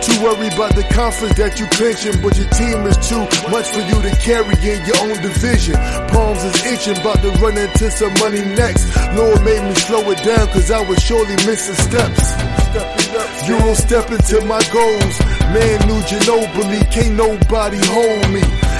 Too worried about the conference that you clinching, but your team is too much for you to carry in your own division. Palms is itching, about to run into some money next. Lord made me slow it down, cause I was surely missing steps. You don't step into my goals. Man, New Ginobili, can't nobody hold me.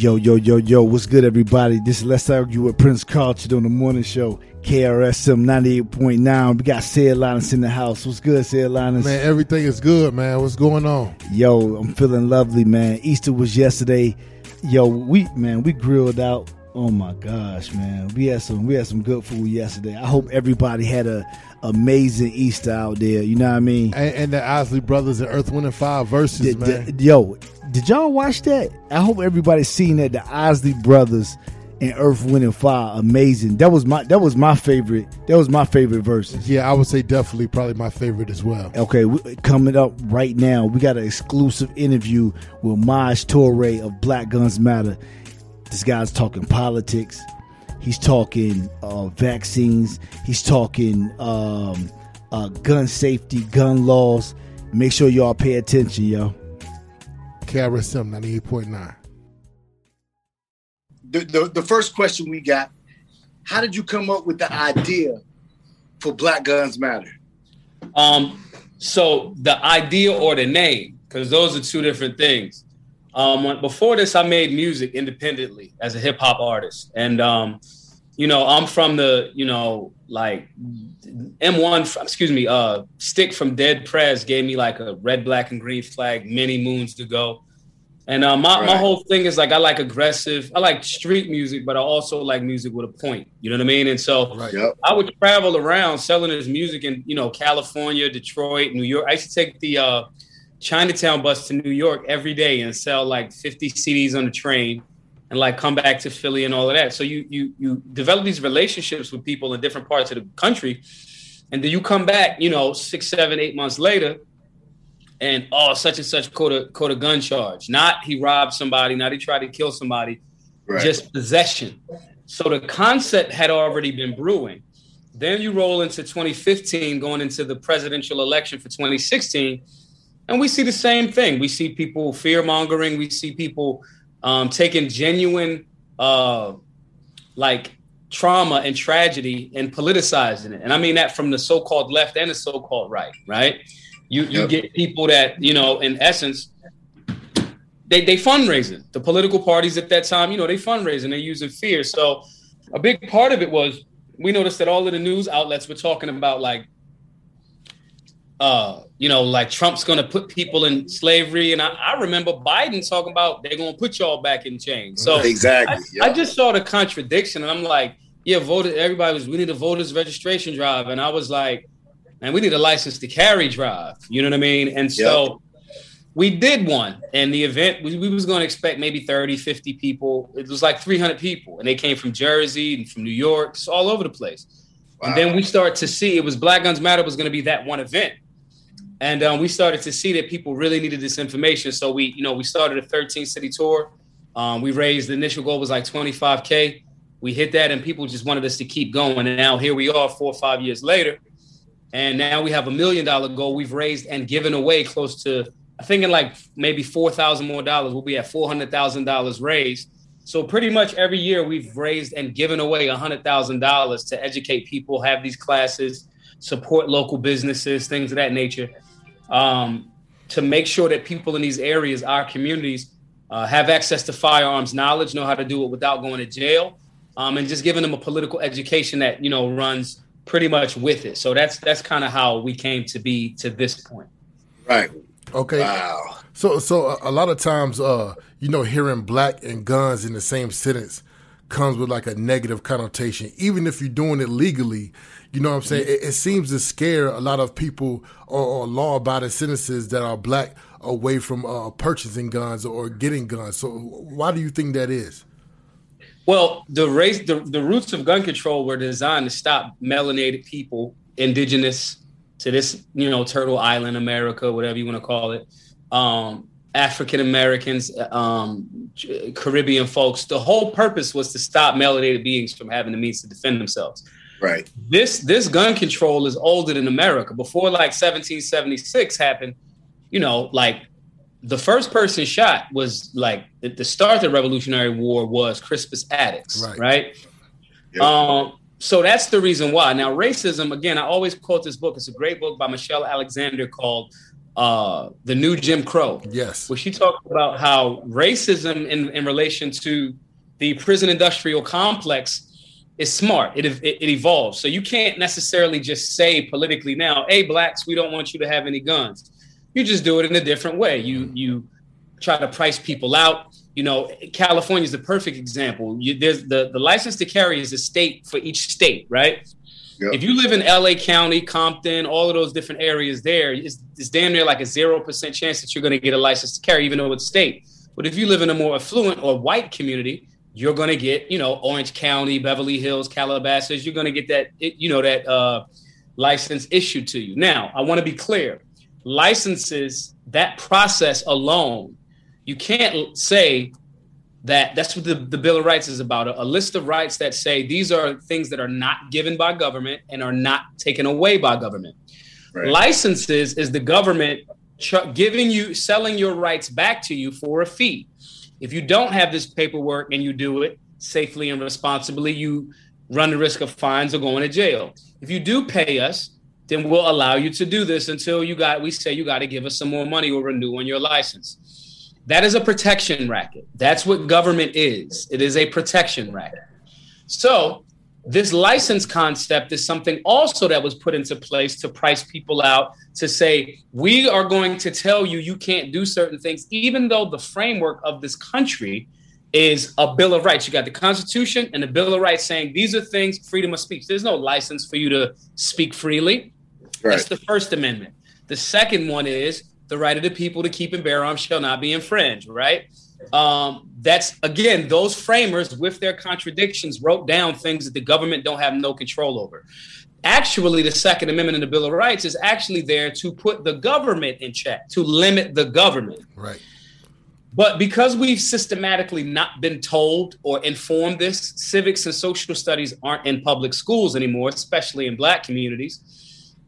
Yo, yo, yo, yo, what's good, everybody? This is Let's Argue with Prince Carlton on the morning show, KRSM 98.9. We got Sid Linus in the house. What's good, Sid Linus? Man, everything is good, man. What's going on? Yo, I'm feeling lovely, man. Easter was yesterday. Yo, we, man, we grilled out. Oh my gosh, man. We had some, we had some good food yesterday. I hope everybody had a amazing Easter out there. You know what I mean? And, and the Isley Brothers and Earth, Wind, and Fire Verzuz, D- man. d- yo, did y'all watch that? I hope everybody's seen that. The Isley Brothers and Earth, Wind, and Fire, amazing. That was my that was my favorite. That was my favorite verses. yeah, I would say definitely probably my favorite as well. Okay, we, coming up right now, we got an exclusive interview with Maj Toure of Black Guns Matter. This guy's talking politics. He's talking uh, vaccines. He's talking um, uh, gun safety, gun laws. Make sure y'all pay attention, yo. KRSM 98.9. the, the, the first question we got how did you come up with the idea for black guns matter Um, so the idea or the name, because those are two different things. Um, when- before this, I made music independently as a hip hop artist, and um, you know, I'm from the, you know, like M1, f- excuse me, uh, Stick from Dead Prez gave me like a red, black, and green flag many moons to go. And uh, my, my whole thing is like I like aggressive, I like street music, but I also like music with a point. You know what I mean? And so Right. yep I would travel around selling his music in, you know, California, Detroit, New York. I used to take the uh, Chinatown bus to New York every day and sell like 50 CDs on the train and like come back to Philly and all of that. So you you you develop these relationships with people in different parts of the country. And then you come back, you know, six, seven, eight months later, and oh, such and such caught a caught a gun charge. Not he robbed somebody, not he tried to kill somebody right just possession. So the concept had already been brewing. Then you roll into 2015, going into the presidential election for 2016, and we see the same thing. We see people fear mongering. We see people um, taking genuine, uh, like trauma and tragedy and politicizing it. And I mean that from the so-called left and the so-called right. Right? You you Yep. get people that you know, in essence, they they fundraising. The political parties at that time, you know, they fundraising. They're using fear. So a big part of it was we noticed that all of the news outlets were talking about like uh, you know, like Trump's going to put people in slavery, and I, I, remember Biden talking about they're going to put y'all back in chains. So exactly, I, yep. I, just saw the contradiction, and I'm like, yeah, voted. Everybody was, we need a voters registration drive, and I was like, man, we need a license to carry drive. You know what I mean? And so. Yep. We did one, and the event we, we was going to expect maybe 30, 50 people. It was like 300 people, and they came from Jersey and from New York, just all over the place. Wow. And then we start to see it was Black Guns Matter was going to be that one event and um, we started to see that people really needed this information. So we, you know, we started a 13 city tour. Um, we raised the initial goal was like 25k. We hit that, and people just wanted us to keep going. And now here we are, four or five years later, and now we have a million dollar goal. We've raised and given away close to, I think, in like maybe four thousand more dollars. We'll be at four hundred thousand dollars raised. So pretty much every year we've raised and given away a hundred thousand dollars to educate people, have these classes, support local businesses, things of that nature um, to make sure that people in these areas, our communities, uh, have access to firearms knowledge, know how to do it without going to jail, um, and just giving them a political education that you know runs pretty much with it. So that's that's kind of how we came to be to this point. Right. Okay. Wow. So so a, a lot of times, uh, you know, hearing black and guns in the same sentence comes with like a negative connotation, even if you're doing it legally. You know what I'm saying? It, it seems to scare a lot of people or, or law-abiding citizens that are black away from uh, purchasing guns or getting guns. So why do you think that is? Well, the race, the, the roots of gun control were designed to stop melanated people, indigenous to this, you know, Turtle Island, America, whatever you want to call it, um, African Americans, um, Caribbean folks. The whole purpose was to stop melanated beings from having the means to defend themselves. Right. This this gun control is older than America. Before like 1776 happened, you know, like the first person shot was like the, the start of the Revolutionary War was Crispus Attucks, right? right? Yep. Um, so that's the reason why. Now, racism, again, I always quote this book. It's a great book by Michelle Alexander called uh, The New Jim Crow. Yes. Where she talks about how racism in, in relation to the prison industrial complex is smart. It, it, it evolves. So you can't necessarily just say politically now, "Hey, blacks, we don't want you to have any guns." You just do it in a different way. You you try to price people out. You know, California is the perfect example. You, there's the the license to carry is a state for each state, right? Yep. If you live in LA County, Compton, all of those different areas there, it's, it's damn near like a 0% chance that you're going to get a license to carry, even though it's state. But if you live in a more affluent or white community, you're going to get, you know, Orange County, Beverly Hills, Calabasas, you're going to get that, you know, that uh, license issued to you. Now, I want to be clear licenses, that process alone, you can't say that that's what the, the Bill of Rights is about a, a list of rights that say these are things that are not given by government and are not taken away by government. Right. Licenses is the government giving you, selling your rights back to you for a fee. If you don't have this paperwork and you do it safely and responsibly, you run the risk of fines or going to jail. If you do pay us, then we'll allow you to do this until you got we say you got to give us some more money or renew on your license. That is a protection racket. That's what government is. It is a protection racket. So this license concept is something also that was put into place to price people out to say we are going to tell you you can't do certain things even though the framework of this country is a bill of rights. You got the constitution and the bill of rights saying these are things freedom of speech. There's no license for you to speak freely. Right. that's the first amendment. The second one is the right of the people to keep and bear arms shall not be infringed right um, that's again those framers with their contradictions wrote down things that the government don't have no control over. Actually the second amendment in the bill of rights is actually there to put the government in check to limit the government. Right. But because we've systematically not been told or informed this civics and social studies aren't in public schools anymore especially in black communities.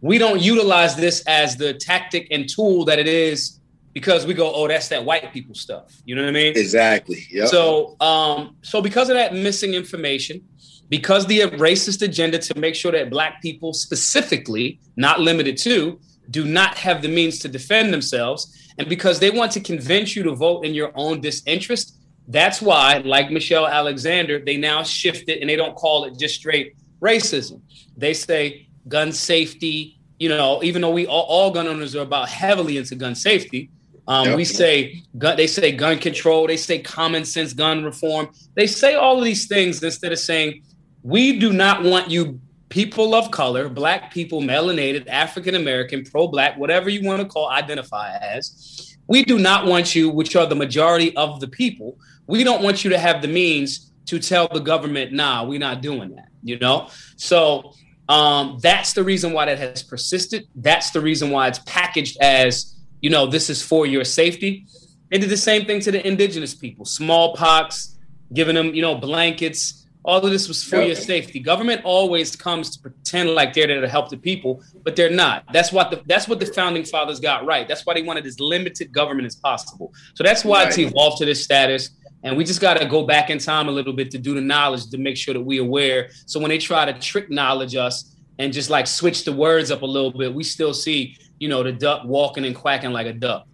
We don't utilize this as the tactic and tool that it is because we go, oh, that's that white people stuff. You know what I mean? Exactly. Yeah. So, um, so because of that missing information, because the racist agenda to make sure that black people specifically, not limited to, do not have the means to defend themselves. And because they want to convince you to vote in your own disinterest, that's why, like Michelle Alexander, they now shift it and they don't call it just straight racism. They say gun safety, you know, even though we all, all gun owners are about heavily into gun safety, um, yep. we say gun, they say gun control, they say common sense gun reform. They say all of these things instead of saying, we do not want you people of color, black people, melanated, African American, pro black, whatever you want to call, identify as. We do not want you, which are the majority of the people, we don't want you to have the means to tell the government, nah, we're not doing that, you know? So um, that's the reason why that has persisted. That's the reason why it's packaged as, you know, this is for your safety. They did the same thing to the indigenous people, smallpox, giving them, you know, blankets. All of this was for your safety. Government always comes to pretend like they're there to help the people, but they're not. That's what the that's what the founding fathers got right. That's why they wanted as limited government as possible. So that's why right. it's evolved to this status. And we just got to go back in time a little bit to do the knowledge to make sure that we're aware. So when they try to trick knowledge us and just like switch the words up a little bit, we still see, you know, the duck walking and quacking like a duck.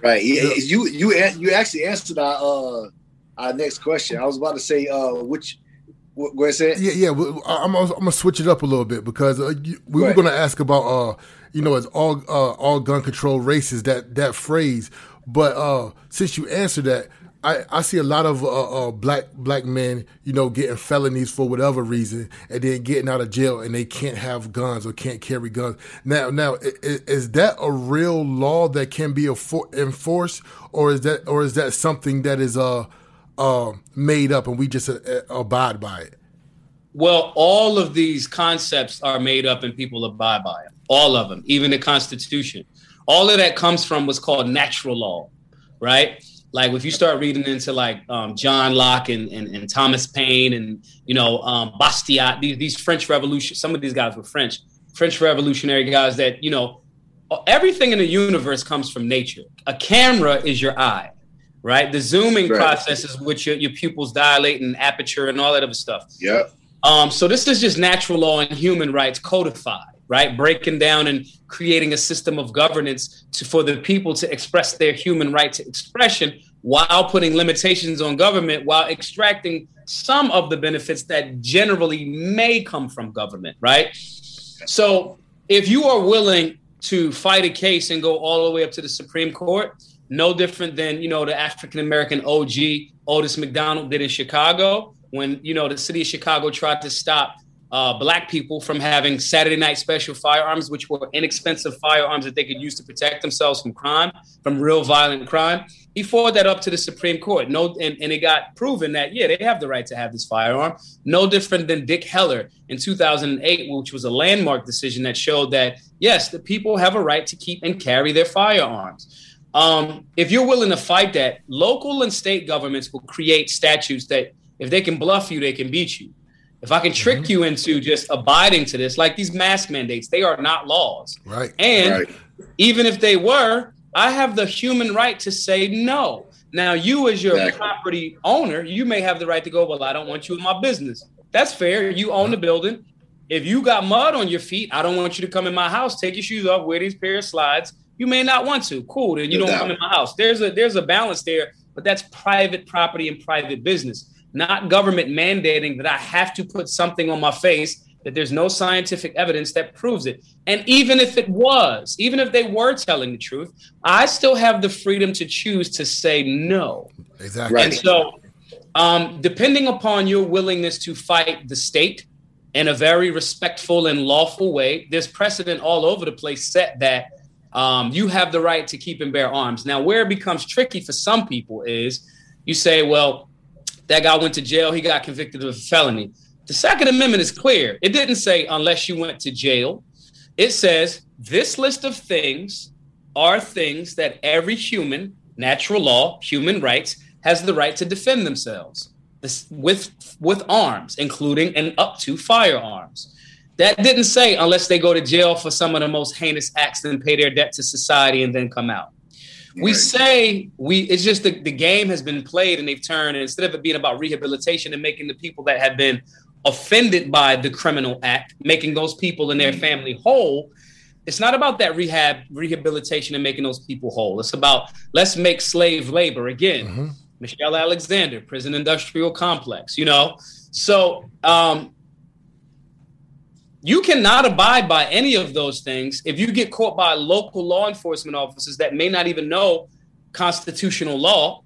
Right. You you you actually answered our uh, our next question. I was about to say uh, which where's it? Yeah, yeah. I'm, I'm gonna switch it up a little bit because uh, we were gonna ask about uh, you know, as all uh, all gun control races that that phrase, but uh, since you answered that I, I see a lot of uh, uh, black black men, you know, getting felonies for whatever reason, and then getting out of jail, and they can't have guns or can't carry guns. Now, now, is, is that a real law that can be enforced, or is that or is that something that is uh, uh made up and we just uh, uh, abide by it? Well, all of these concepts are made up and people abide by them. All of them, even the Constitution. All of that comes from what's called natural law, right? Like if you start reading into like um, John Locke and, and, and, Thomas Paine and you know um, Bastiat, these, these French Revolution, some of these guys were French, French revolutionary guys that you know everything in the universe comes from nature. A camera is your eye, right? The zooming right. process is which your, your pupils dilate and aperture and all that other stuff. Yeah. Um, so this is just natural law and human rights codified right? Breaking down and creating a system of governance to, for the people to express their human right to expression while putting limitations on government while extracting some of the benefits that generally may come from government, right? So if you are willing to fight a case and go all the way up to the Supreme Court, no different than, you know, the African American OG Otis McDonald did in Chicago when, you know, the city of Chicago tried to stop uh, black people from having Saturday night special firearms, which were inexpensive firearms that they could use to protect themselves from crime, from real violent crime. He forwarded that up to the Supreme Court. No, and, and it got proven that yeah, they have the right to have this firearm. No different than Dick Heller in 2008, which was a landmark decision that showed that yes, the people have a right to keep and carry their firearms. Um, if you're willing to fight that, local and state governments will create statutes that if they can bluff you, they can beat you. If I can trick mm-hmm. you into just abiding to this, like these mask mandates, they are not laws. Right. And right. even if they were, I have the human right to say no. Now, you as your exactly. property owner, you may have the right to go, well, I don't want you in my business. That's fair. You own the building. If you got mud on your feet, I don't want you to come in my house. Take your shoes off, wear these pair of slides. You may not want to. Cool. Then you don't come in my house. There's a there's a balance there, but that's private property and private business not government mandating that I have to put something on my face that there's no scientific evidence that proves it. And even if it was, even if they were telling the truth, I still have the freedom to choose to say no. Exactly. And so, um, depending upon your willingness to fight the state in a very respectful and lawful way, there's precedent all over the place set that um, you have the right to keep and bear arms. Now, where it becomes tricky for some people is you say, well, that guy went to jail. He got convicted of a felony. The Second Amendment is clear. It didn't say unless you went to jail. It says this list of things are things that every human, natural law, human rights, has the right to defend themselves this, with with arms, including and up to firearms. That didn't say unless they go to jail for some of the most heinous acts and pay their debt to society and then come out. We say we it's just the, the game has been played and they've turned and instead of it being about rehabilitation and making the people that have been offended by the criminal act, making those people and their family whole, it's not about that rehab, rehabilitation, and making those people whole. It's about let's make slave labor again. Mm-hmm. Michelle Alexander, prison industrial complex. You know, so um, you cannot abide by any of those things if you get caught by local law enforcement officers that may not even know constitutional law.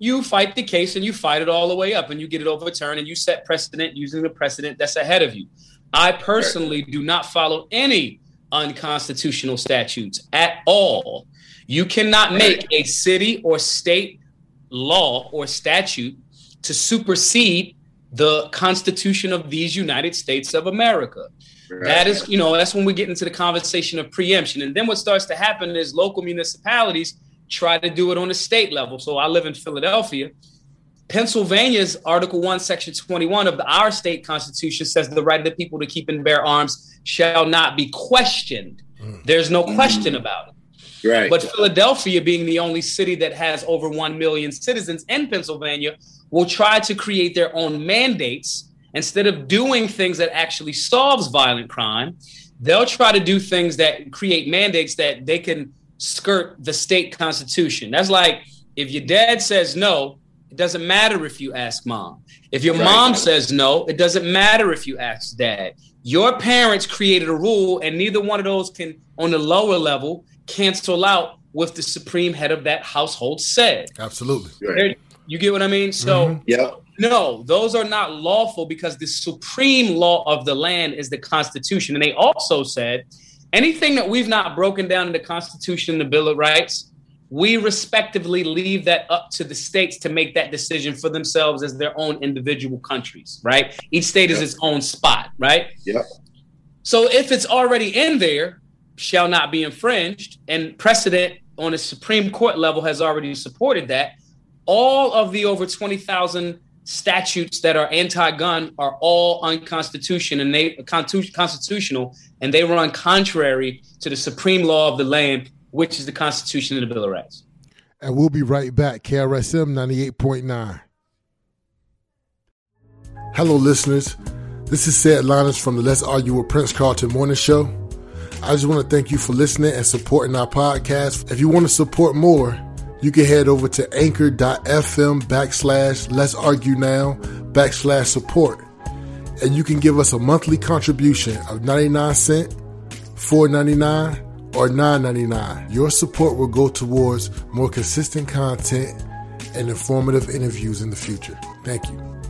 You fight the case and you fight it all the way up and you get it overturned and you set precedent using the precedent that's ahead of you. I personally do not follow any unconstitutional statutes at all. You cannot make a city or state law or statute to supersede the Constitution of these United States of America. Right. That is, you know, that's when we get into the conversation of preemption. And then what starts to happen is local municipalities try to do it on a state level. So I live in Philadelphia. Pennsylvania's Article 1, Section 21 of the, our state constitution says the right of the people to keep and bear arms shall not be questioned. Mm. There's no question about it. Right. But Philadelphia, being the only city that has over 1 million citizens in Pennsylvania, will try to create their own mandates instead of doing things that actually solves violent crime. They'll try to do things that create mandates that they can skirt the state constitution. That's like if your dad says no, it doesn't matter if you ask mom. If your right. mom says no, it doesn't matter if you ask dad. Your parents created a rule, and neither one of those can, on the lower level, cancel out what the supreme head of that household said. Absolutely. Right. You get what I mean? So, mm-hmm. yeah. No, those are not lawful because the supreme law of the land is the Constitution. And they also said anything that we've not broken down in the Constitution and the Bill of Rights, we respectively leave that up to the states to make that decision for themselves as their own individual countries, right? Each state yep. is its own spot, right? Yeah. So if it's already in there, shall not be infringed, and precedent on a Supreme Court level has already supported that. All of the over 20,000 statutes that are anti-gun are all unconstitutional and they constitutional and they run contrary to the supreme law of the land which is the Constitution and the Bill of Rights. And we'll be right back. KRSM 98.9. Hello, listeners. This is Seth Linus from the Let's Argue with Prince Carlton Morning Show. I just want to thank you for listening and supporting our podcast. If you want to support more, you can head over to anchor.fm backslash let's argue now backslash support. And you can give us a monthly contribution of 99 cent, 4.99 or $9.99. Your support will go towards more consistent content and informative interviews in the future. Thank you.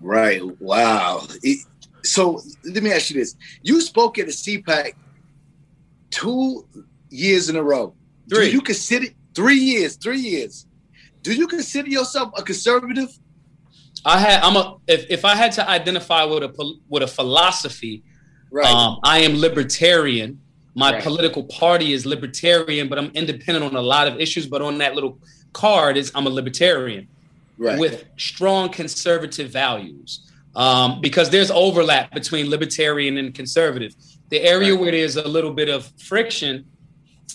Right. Wow. It, so let me ask you this. You spoke at a CPAC two years in a row. Three. Do you consider three years, three years. Do you consider yourself a conservative? I had I'm a if, if I had to identify with a with a philosophy, Right. Um, I am libertarian. My right. political party is libertarian, but I'm independent on a lot of issues. But on that little card is I'm a libertarian right. with strong conservative values. Um, because there's overlap between libertarian and conservative. The area right. where there's a little bit of friction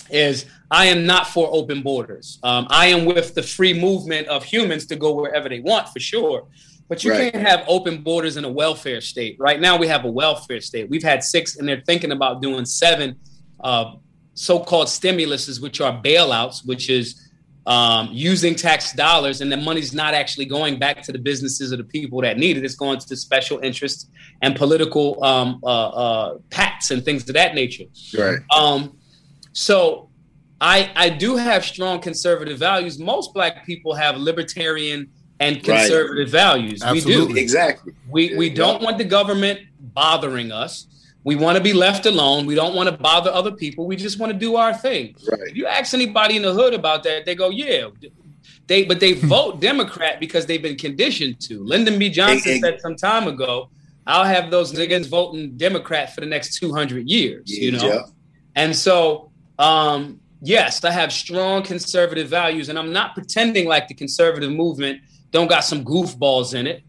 is I am not for open borders. Um, I am with the free movement of humans to go wherever they want for sure. But you right. can't have open borders in a welfare state. Right now, we have a welfare state. We've had six, and they're thinking about doing seven uh, so-called stimuluses, which are bailouts, which is um, using tax dollars, and the money's not actually going back to the businesses or the people that need it. It's going to special interests and political um, uh, uh, PACs and things of that nature. Right. Um, so I I do have strong conservative values. Most Black people have libertarian and conservative right. values. Absolutely. We do. Exactly. We we don't want the government bothering us. We want to be left alone. We don't want to bother other people. We just want to do our thing. Right. If you ask anybody in the hood about that, they go, "Yeah." They but they hmm. vote Democrat because they've been conditioned to. Lyndon B. Johnson hey, hey. said some time ago, "I'll have those niggas voting Democrat for the next 200 years." Yeah, you know. Yeah. And so um yes, I have strong conservative values, and I'm not pretending like the conservative movement don't got some goofballs in it.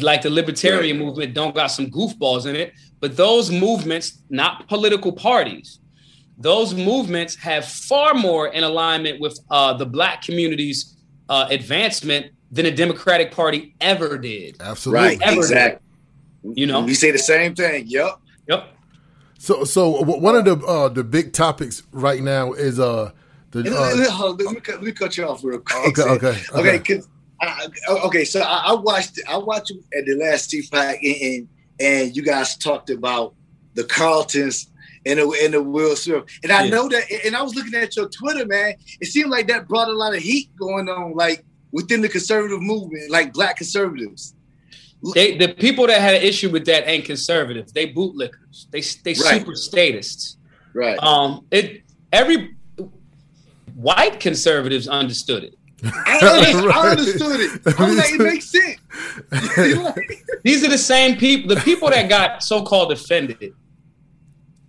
Like the libertarian right. movement don't got some goofballs in it. But those movements, not political parties, those movements have far more in alignment with uh, the black community's uh, advancement than a Democratic Party ever did. Absolutely. Right. Ever exactly. Did. You know, we say the same thing. Yep. Yep. So, so one of the uh, the big topics right now is uh the. Uh, let, me cut, let me cut you off real quick. Okay, okay, okay. okay, I, okay so I, I, watched I watched at the last CPAC and, and and you guys talked about the Carltons and the, and the Will Smith. And I yeah. know that, and I was looking at your Twitter, man. It seemed like that brought a lot of heat going on, like within the conservative movement, like black conservatives. They, the people that had an issue with that ain't conservatives. They bootlickers. They they right. super statists. Right. Um. It every white conservatives understood it. I, I understood it. I was like, it makes sense. These are the same people. The people that got so-called offended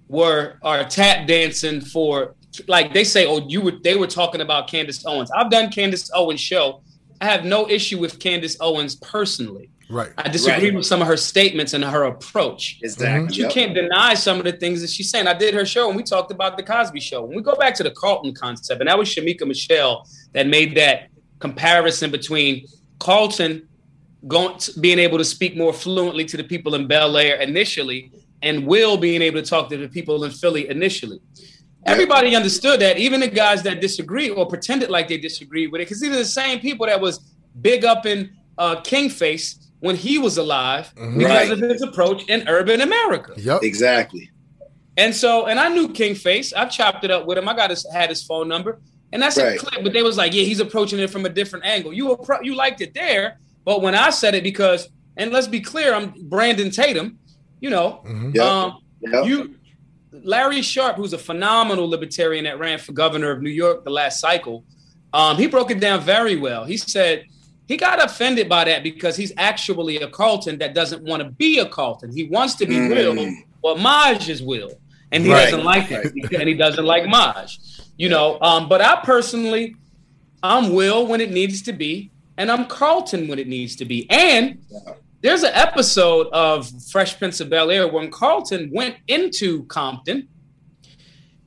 were are tap dancing for like they say. Oh, you were they were talking about Candace Owens. I've done Candace Owens show. I have no issue with Candace Owens personally. Right. I disagree right. with some of her statements and her approach. Exactly. But you yep. can't deny some of the things that she's saying. I did her show and we talked about the Cosby show. When we go back to the Carlton concept, and that was Shamika Michelle that made that comparison between Carlton going being able to speak more fluently to the people in Bel Air initially, and Will being able to talk to the people in Philly initially. Everybody understood that, even the guys that disagree or pretended like they disagreed with it, because these are the same people that was big up in uh, Kingface when he was alive mm-hmm. because right. of his approach in urban America. Yep. Exactly. And so, and I knew King Face. I chopped it up with him. I got his had his phone number, and that's right. a clip. But they was like, yeah, he's approaching it from a different angle. You appro- you liked it there, but when I said it, because and let's be clear, I'm Brandon Tatum. You know, mm-hmm. yep. Um, yep. you Larry Sharpe, who's a phenomenal libertarian that ran for governor of New York the last cycle. Um, he broke it down very well. He said he got offended by that because he's actually a Carlton that doesn't want to be a Carlton. He wants to be mm. Will, but Maj is Will, and he right. doesn't like it, and he doesn't like Maj. You know, um, but I personally, I'm Will when it needs to be, and I'm Carlton when it needs to be. And there's an episode of Fresh Prince of Bel Air when Carlton went into Compton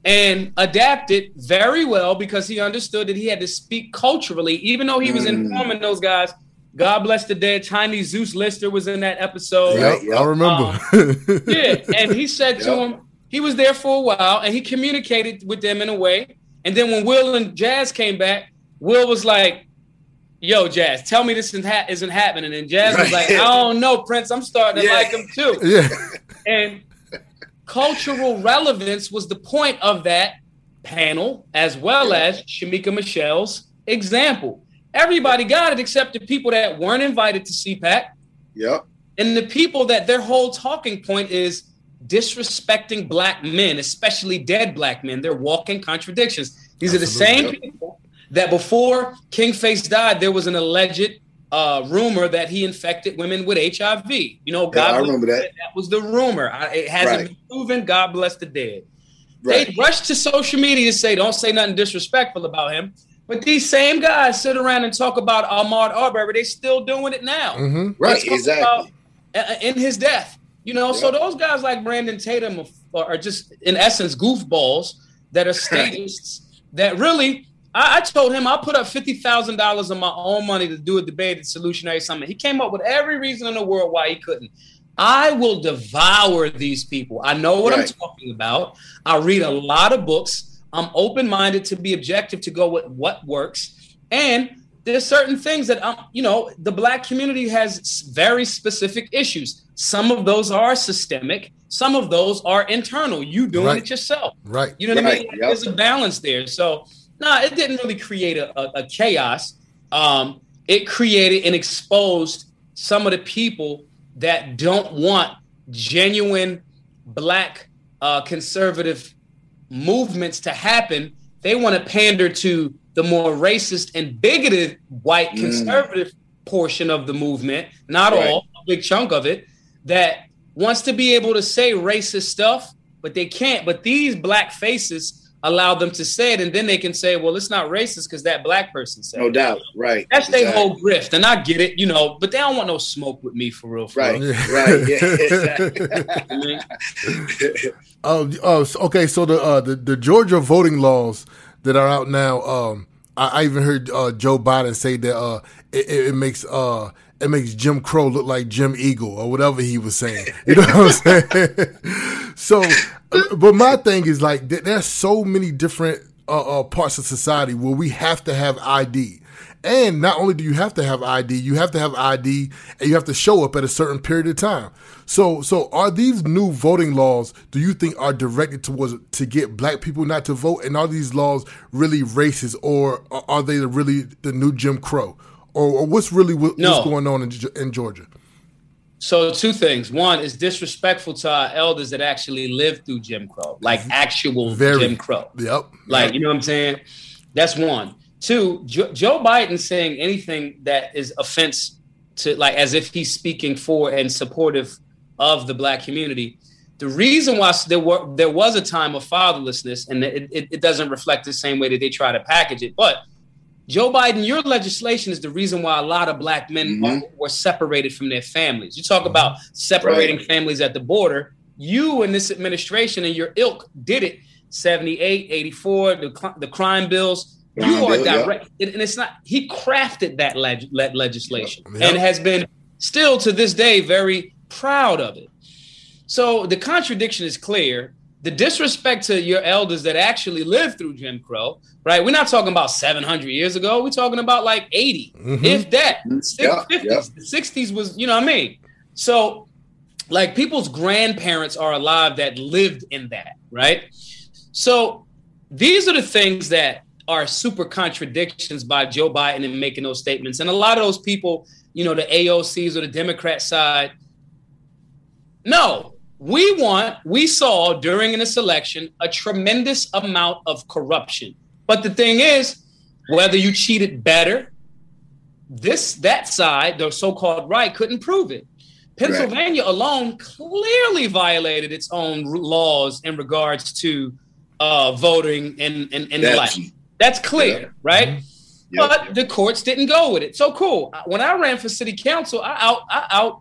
and adapted very well because he understood that he had to speak culturally, even though he was mm. informing those guys. God bless the dead. Chinese Zeus Lister was in that episode. Yep, yep. I remember. Um, yeah, and he said yep. to him, he was there for a while, and he communicated with them in a way. And then when Will and Jazz came back, Will was like, "Yo, Jazz, tell me this isn't, ha- isn't happening." And Jazz right. was like, "I don't know, Prince. I'm starting to yeah. like him too." Yeah. And cultural relevance was the point of that panel, as well as Shamika Michelle's example. Everybody got it except the people that weren't invited to CPAC. Yep. And the people that their whole talking point is disrespecting black men, especially dead black men. They're walking contradictions. These Absolutely. are the same people that before King Face died, there was an alleged uh, rumor that he infected women with HIV. You know, God yeah, I remember that. That was the rumor. I, it hasn't right. been proven. God bless the dead. Right. They rushed to social media to say, don't say nothing disrespectful about him. But these same guys sit around and talk about Ahmaud Arbery. They're still doing it now. Mm-hmm. Right, exactly. Uh, in his death, you know. So those guys like Brandon Tatum are just, in essence, goofballs that are statists that really I, I told him I'll put up fifty thousand dollars of my own money to do a debate at Solutionary Summit. He came up with every reason in the world why he couldn't. I will devour these people. I know what right. I'm talking about. I read a lot of books. I'm open minded to be objective to go with what works. And there's certain things that I'm, you know, the black community has very specific issues. Some of those are systemic, some of those are internal. You doing right. it yourself. Right. You know what right. I mean? Yep. There's a balance there. So no, it didn't really create a, a, a chaos. Um, it created and exposed some of the people that don't want genuine black uh, conservative movements to happen. They want to pander to the more racist and bigoted white mm. conservative portion of the movement, not right. all, a big chunk of it, that wants to be able to say racist stuff, but they can't. But these black faces allow them to say it, and then they can say, "Well, it's not racist because that black person said." No doubt, right? That's exactly. their whole grift, and I get it, you know. But they don't want no smoke with me for real, for right? Real. Right, yeah. Oh, oh, okay. So the uh, the the Georgia voting laws that are out now. Um, I, I even heard uh, Joe Biden say that uh, it, it makes uh, it makes Jim Crow look like Jim Eagle or whatever he was saying. You know what I'm saying? so, but my thing is like there's so many different uh, uh, parts of society where we have to have ID. And not only do you have to have ID, you have to have ID and you have to show up at a certain period of time. So, so are these new voting laws? Do you think are directed towards to get black people not to vote? And are these laws really racist, or are they really the new Jim Crow, or, or what's really what, no. what's going on in, in Georgia? So two things. One is disrespectful to our elders that actually lived through Jim Crow, like mm-hmm. actual Very, Jim Crow. Yep. Like you know what I'm saying. That's one. Two. Jo- Joe Biden saying anything that is offense to, like, as if he's speaking for and supportive of the black community. The reason why there were there was a time of fatherlessness, and it, it, it doesn't reflect the same way that they try to package it. But Joe Biden, your legislation is the reason why a lot of black men mm-hmm. were separated from their families. You talk about separating right. families at the border. You and this administration and your ilk did it 78, 84, the, the crime bills. you are direct, yeah. and it's not. He crafted that leg, legislation and has been still to this day very proud of it. So the contradiction is clear. The disrespect to your elders that actually lived through Jim Crow, right? We're not talking about 700 years ago. We're talking about like 80, mm-hmm. if that. Yeah, 50s. Yeah. The 60s was, you know what I mean? So, like, people's grandparents are alive that lived in that, right? So, these are the things that are super contradictions by Joe Biden in making those statements. And a lot of those people, you know, the AOCs or the Democrat side, no, we want, we saw during this election a tremendous amount of corruption. But the thing is, whether you cheated better, this that side, the so-called right, couldn't prove it. Pennsylvania right. alone clearly violated its own laws in regards to uh, voting and and, and That's, the like. That's clear, yeah. right? Mm-hmm. But the courts didn't go with it. So cool. When I ran for city council, I out I out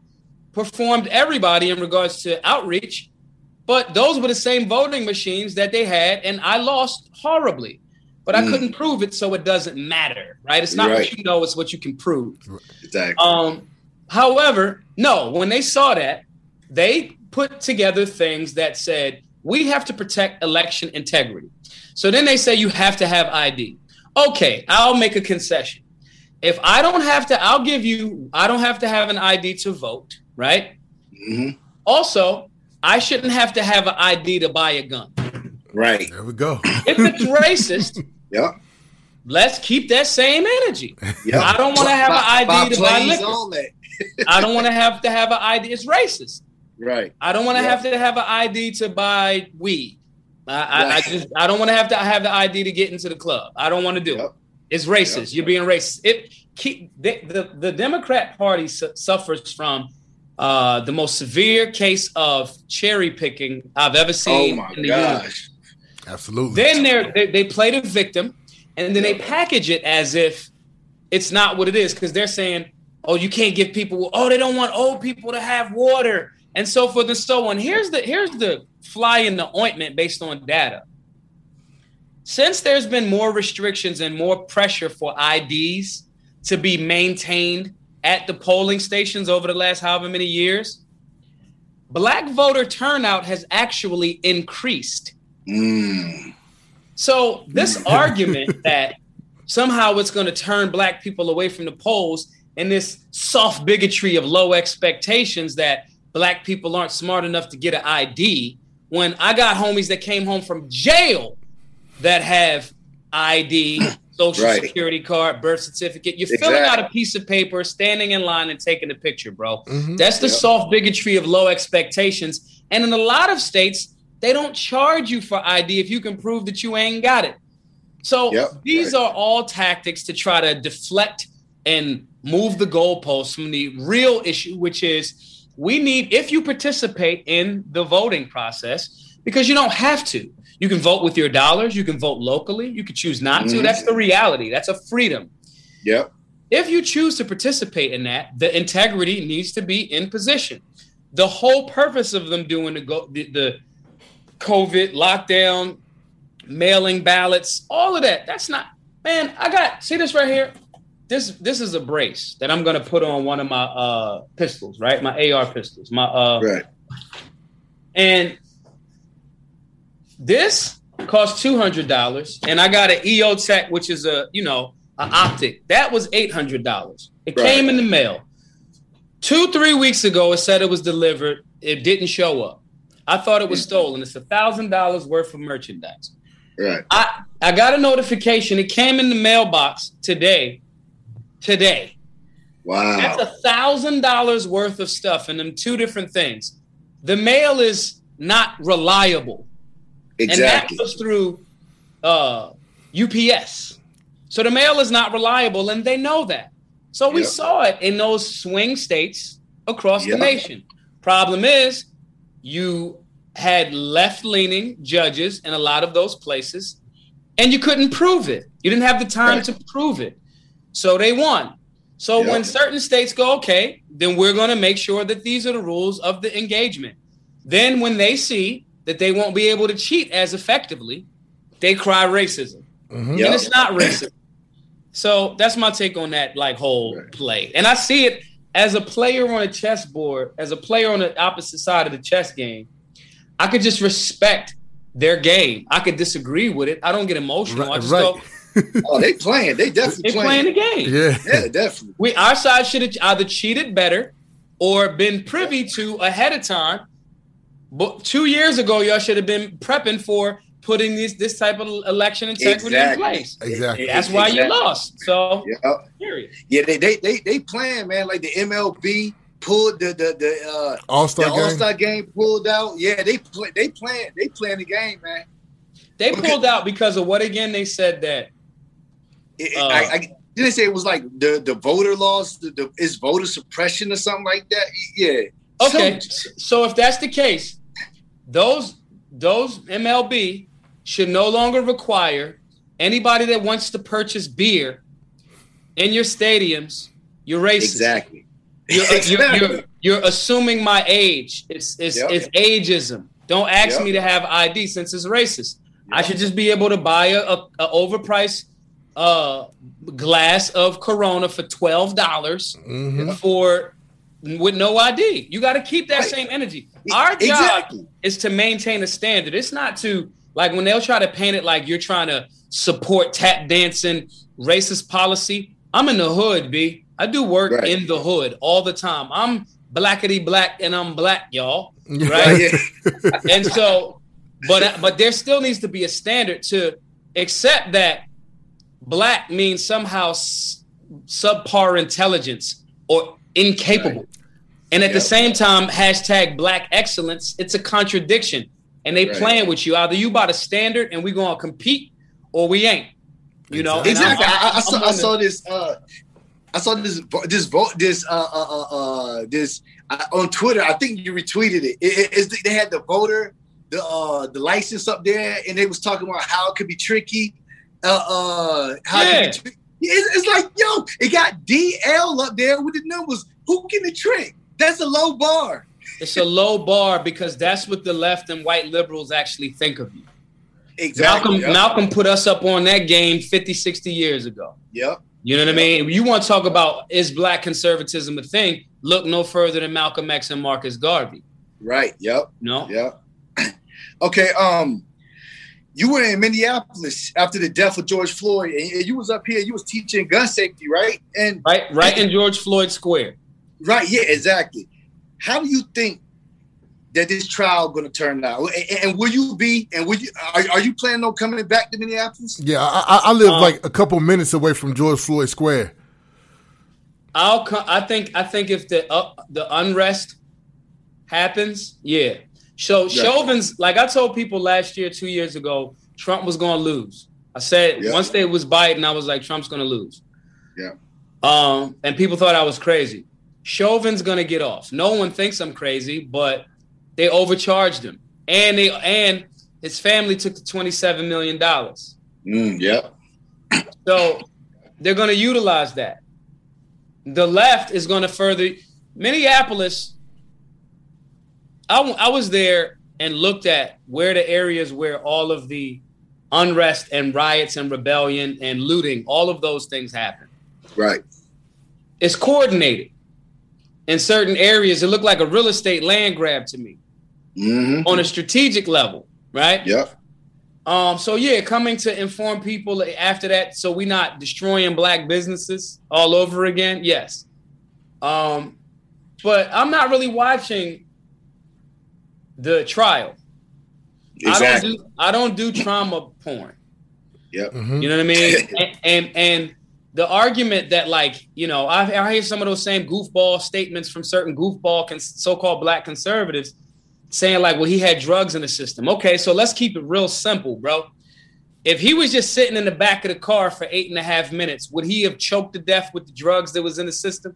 performed everybody in regards to outreach, but those were the same voting machines that they had, and I lost horribly. But I mm. couldn't prove it, so it doesn't matter, right? It's not right. what you know; it's what you can prove. Exactly. Um, however, no, when they saw that, they put together things that said we have to protect election integrity. So then they say you have to have ID. Okay, I'll make a concession. If I don't have to, I'll give you, I don't have to have an ID to vote right? Mm-hmm. Also, I shouldn't have to have an ID to buy a gun. Right. There we go. if it's racist, yeah. Let's keep that same energy. Yeah. I don't want to have an ID to buy liquor. I don't want to have to have an ID. It's racist. Right. I don't want to have to have an ID to buy weed. I, right. I, I just I don't want to have to have the ID to get into the club. I don't want to do yep. it. It's racist. Yep. You're being racist. It keep the, the, the Democrat Party su- suffers from uh, the most severe case of cherry picking I've ever seen oh in the gosh. universe. Absolutely. Then they they play the victim, and then they package it as if it's not what it is because they're saying, "Oh, you can't give people. Oh, they don't want old people to have water, and so forth and so on." Here's the here's the fly in the ointment based on data. Since there's been more restrictions and more pressure for IDs to be maintained at the polling stations over the last however many years, black voter turnout has actually increased. Mm. So, this argument that somehow it's going to turn black people away from the polls and this soft bigotry of low expectations that black people aren't smart enough to get an ID when I got homies that came home from jail that have ID social right. security card, birth certificate. You're exactly. filling out a piece of paper, standing in line, and taking a picture, bro. Mm-hmm. That's the yep. soft bigotry of low expectations. And in a lot of states, they don't charge you for ID if you can prove that you ain't got it. So yep. these right. are all tactics to try to deflect and move the goalposts from the real issue, which is we need, if you participate in the voting process, because you don't have to. You can vote with your dollars. You can vote locally. You can choose not to. Mm-hmm. That's the reality. That's a freedom. Yep. If you choose to participate in that, the integrity needs to be in position. The whole purpose of them doing the go the, the COVID lockdown, mailing ballots, all of that. That's not man. I got see this right here. this this is a brace that I'm gonna put on one of my uh pistols, right? My AR pistols. My uh right. And this cost two hundred dollars, and I got an EOTech, which is a you know an optic. That was eight hundred dollars. It right. came in the mail. Two three weeks ago, it said it was delivered. It didn't show up. I thought it was stolen. It's a thousand dollars worth of merchandise. Right. I I got a notification. It came in the mailbox today. Today. Wow. That's a thousand dollars worth of stuff and them two different things. The mail is not reliable. Exactly. And that goes through uh, UPS. So the mail is not reliable, and they know that. So we yep. saw it in those swing states across yep. the nation. Problem is, you had left leaning judges in a lot of those places, and you couldn't prove it. You didn't have the time right. to prove it. So they won. So yep. when certain states go, okay, then we're going to make sure that these are the rules of the engagement. Then when they see that they won't be able to cheat as effectively, they cry racism. Mm-hmm. Yep. And it's not racism. So that's my take on that like whole right. play. And I see it as a player on a chessboard, as a player on the opposite side of the chess game. I could just respect their game. I could disagree with it. I don't get emotional. Right, I just right. go, oh, they playing. They definitely they playing. playing the game. Yeah, yeah, definitely. We our side should have either cheated better or been privy to ahead of time but two years ago, y'all should have been prepping for putting this this type of election integrity exactly. in place. Exactly. That's why exactly. you lost. So yeah, period. Yeah, they they they they playing, man. Like the MLB pulled the the the uh, All Star game. All Star game pulled out. Yeah, they play they playing they playing the game, man. They pulled out because of what again? They said that. It, uh, I, I didn't say it was like the the voter laws, the, the is voter suppression or something like that. Yeah. Okay, so, so if that's the case, those those MLB should no longer require anybody that wants to purchase beer in your stadiums. You're racist. Exactly. You're, exactly. You're, you're, you're, assuming my age. It's it's, yep. it's ageism. Don't ask yep. me to have ID since it's racist. Yep. I should just be able to buy a, a, a overpriced uh, glass of Corona for twelve dollars mm-hmm. for with no ID. You got to keep that right. same energy. Our job exactly. is to maintain a standard. It's not to like when they'll try to paint it like you're trying to support tap dancing, racist policy. I'm in the hood, B. I do work right. in the hood all the time. I'm blackety black and I'm black, y'all. Right. and so, but but there still needs to be a standard to accept that black means somehow subpar intelligence or incapable. Right. And at yep. the same time, hashtag black excellence, it's a contradiction. And they right. playing with you. Either you bought the standard and we gonna compete or we ain't. You know? Exactly. I, I, saw I saw this uh I saw this this vote this uh uh uh, uh this uh, on Twitter. I think you retweeted it. it, it they had the voter the uh the license up there and they was talking about how it could be tricky. Uh uh how yeah. it could be it's like yo, it got DL up there with the numbers. Who can the trick? That's a low bar. It's a low bar because that's what the left and white liberals actually think of you. Exactly. Malcolm, yep. Malcolm put us up on that game 50, 60 years ago. Yep. You know what yep. I mean? You want to talk about is black conservatism a thing? Look no further than Malcolm X and Marcus Garvey. Right. Yep. No. Yep. okay. Um, you were in Minneapolis after the death of George Floyd, and you was up here. You was teaching gun safety, right? And right, right in George Floyd Square. Right. Yeah. Exactly. How do you think that this trial going to turn out? And, and, will you be? And will you? Are, are, you planning on coming back to Minneapolis? Yeah, I, I live um, like a couple minutes away from George Floyd Square. I'll. Come, I think. I think if the uh, the unrest happens, yeah. So yeah. Chauvin's like I told people last year, two years ago, Trump was going to lose. I said yeah. once they was Biden, I was like, Trump's going to lose. Yeah. Um, and people thought I was crazy. Chauvin's gonna get off. No one thinks I'm crazy, but they overcharged him, and they and his family took the twenty seven million dollars. Mm, yep. So they're gonna utilize that. The left is gonna further Minneapolis. I, I was there and looked at where the areas where all of the unrest and riots and rebellion and looting, all of those things happen. Right. It's coordinated. In certain areas, it looked like a real estate land grab to me. Mm-hmm. On a strategic level, right? Yep. Um, so yeah, coming to inform people after that, so we're not destroying black businesses all over again. Yes. Um, but I'm not really watching the trial. Exactly. I don't do I don't do trauma porn. Yep. Mm-hmm. You know what I mean? and, and, and the argument that like you know I, I hear some of those same goofball statements from certain goofball cons- so-called black conservatives saying like, well, he had drugs in the system. Okay, so let's keep it real simple, bro. If he was just sitting in the back of the car for eight and a half minutes, would he have choked to death with the drugs that was in the system?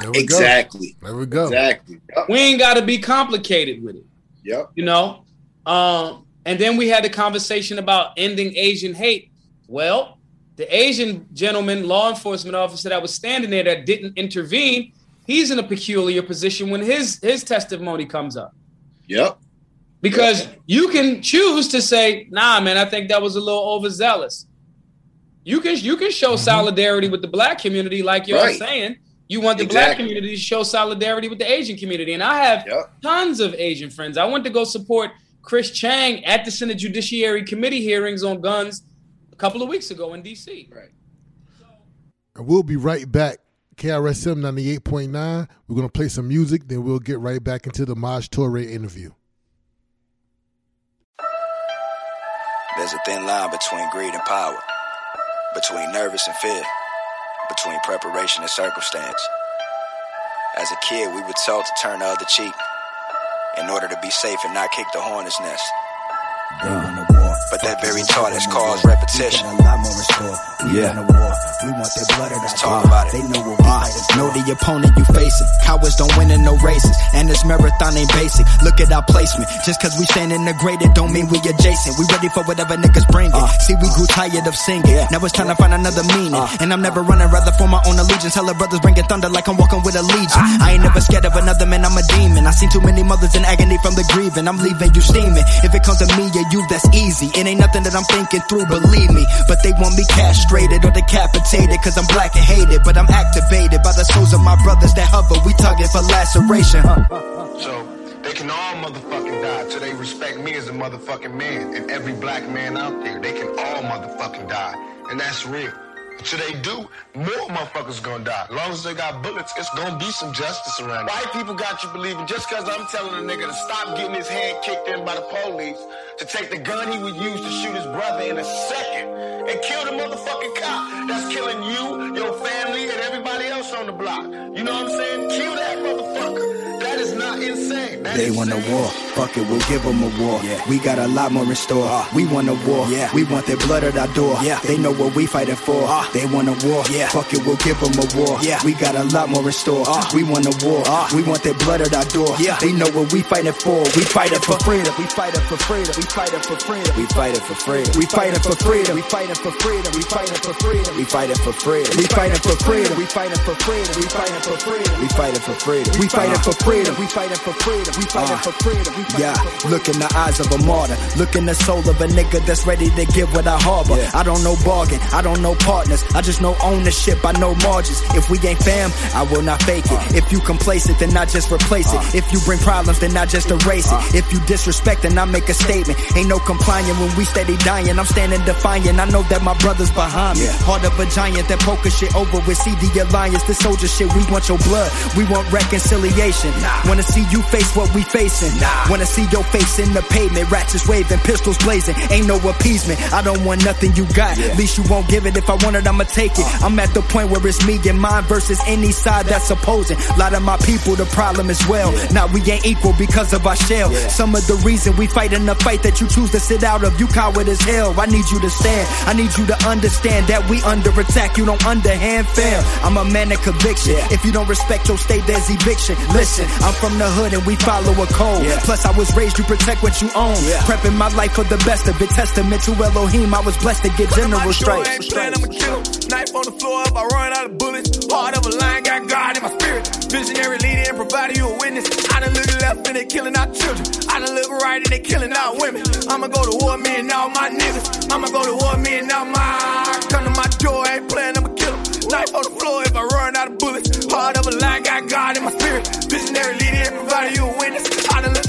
There exactly. Go. There we go. Exactly. We ain't got to be complicated with it. Yep. You know, um, and then we had the conversation about ending Asian hate. Well, the Asian gentleman, law enforcement officer that was standing there that didn't intervene, he's in a peculiar position when his his testimony comes up. Yep. Because yep. you can choose to say, "Nah, man, I think that was a little overzealous." You can you can show mm-hmm. solidarity with the black community, like you're right. saying. You want the exactly. black community to show solidarity with the Asian community, and I have yep. tons of Asian friends. I went to go support Chris Cheng at the Senate Judiciary Committee hearings on guns a couple of weeks ago in D.C. Right. And we'll be right back. KRSM 98.9. We're going to play some music, then we'll get right back into the Maj Toure interview. There's a thin line between greed and power, between nervous and fear, between preparation and circumstance. As a kid, we were told to turn the other cheek in order to be safe and not kick the hornet's nest. But that very thought has caused repetition. A lot more restore. Yeah. We want their blood at Let's talk about it. They know what we uh, Know the opponent you facing. Cowards don't win in no races. And this marathon ain't basic. Look at our placement. Just cause we stand integrated don't mean we adjacent. We ready for whatever niggas bring it. Uh, See, we grew tired of singing. Now it's time to find another meaning. Uh, and I'm never running, rather for my own allegiance. Tell the brothers bringing thunder like I'm walking with a legion. I ain't never scared of another man, I'm a demon. I seen too many mothers in agony from the grieving. I'm leaving you steaming. If it comes to me or you, that's easy. It ain't nothing that I'm thinking through, believe me. But they want me castrated or decapitated, cause I'm black and hated. But I'm activated by the souls of my brothers that hover. We target for laceration. So they can all motherfucking die. So they respect me as a motherfucking man. And every black man out there, they can all motherfucking die. And that's real. So they do, more motherfuckers gonna die. As long as they got bullets, it's gonna be some justice around it. White people got you believing just cause I'm telling a nigga to stop getting his head kicked in by the police, to take the gun he would use to shoot his brother in a second, and kill the motherfucking cop that's killing you, your family, and everybody else on the block. You know what I'm saying? Kill that motherfucker. They want a war. Fuck it, we'll give them a war. Yeah. We got a lot more in store. Uh, we want a war. Yeah. We want their blood at our door. Yeah. They know what we fighting for. Uh, they want a war. Yeah. Fuck it, we'll give them a war. Yeah. We got a lot more in store. Uh, we want a war. Uh, we want their blood at our door. Yeah. They know what we fighting for. We fighting for freedom. We fighting for freedom. We fighting for freedom. We fighting for freedom. We fighting for freedom. We fighting for freedom. We fighting for freedom. We fighting for freedom. We fighting for freedom. We fighting for freedom. We fighting for freedom. We fighting for freedom. We fighting for freedom. Fighting for freedom. We fighting uh, for freedom. We fighting yeah. for freedom. Look in the eyes of a martyr. Look in the soul of a nigga that's ready to give what I harbor. Yeah. I don't know bargain. I don't know partners. I just know ownership. I know margins. If we ain't fam, I will not fake it. Uh, if you complacent, then I just replace uh, it. If you bring problems, then I just erase it. Uh. If you disrespect, then I make a statement. Ain't no complying when we steady dying. I'm standing defiant. I know that my brother's behind me. Yeah. Heart of a giant that poker shit over with. See the alliance, the soldier shit. We want your blood. We want reconciliation. Nah. Wanna see you face what we facing. Nah. Wanna see your face in the pavement, ratchets waving, pistols blazing. Ain't no appeasement. I don't want nothing you got. Yeah. At least you won't give it. If I want it, I'ma take it. Uh. I'm at the point where it's me and mine versus any side that's opposing. A lot of my people, the problem as well. Yeah. Now we ain't equal because of our shell. Yeah. Some of the reason we fight in the fight that you choose to sit out of. You coward as hell. I need you to stand. I need you to understand that we under attack. You don't underhand fail. I'm a man of conviction. If you don't respect your state, there's eviction. Listen, I'm from the hood and we follow a code. Yeah. Plus, I was raised to protect what you own. Yeah. Prepping my life for the best of it. Testament to Elohim, I was blessed to get general stripes. I'ma kill Knife on the floor if I run out of bullets. Heart of a lion, got God in my spirit. Visionary leader and providing you a witness. I done look left and they killing our children. I done look right and they killing our women. I'ma go to war, me and all my niggas. I'ma go to war, me and all my. Come to my door, ain't playing, I'ma kill them. Knife on the floor if I run out of bullets. Heart of a lion, got God in my spirit. Visionary leader, everybody you a witness. I done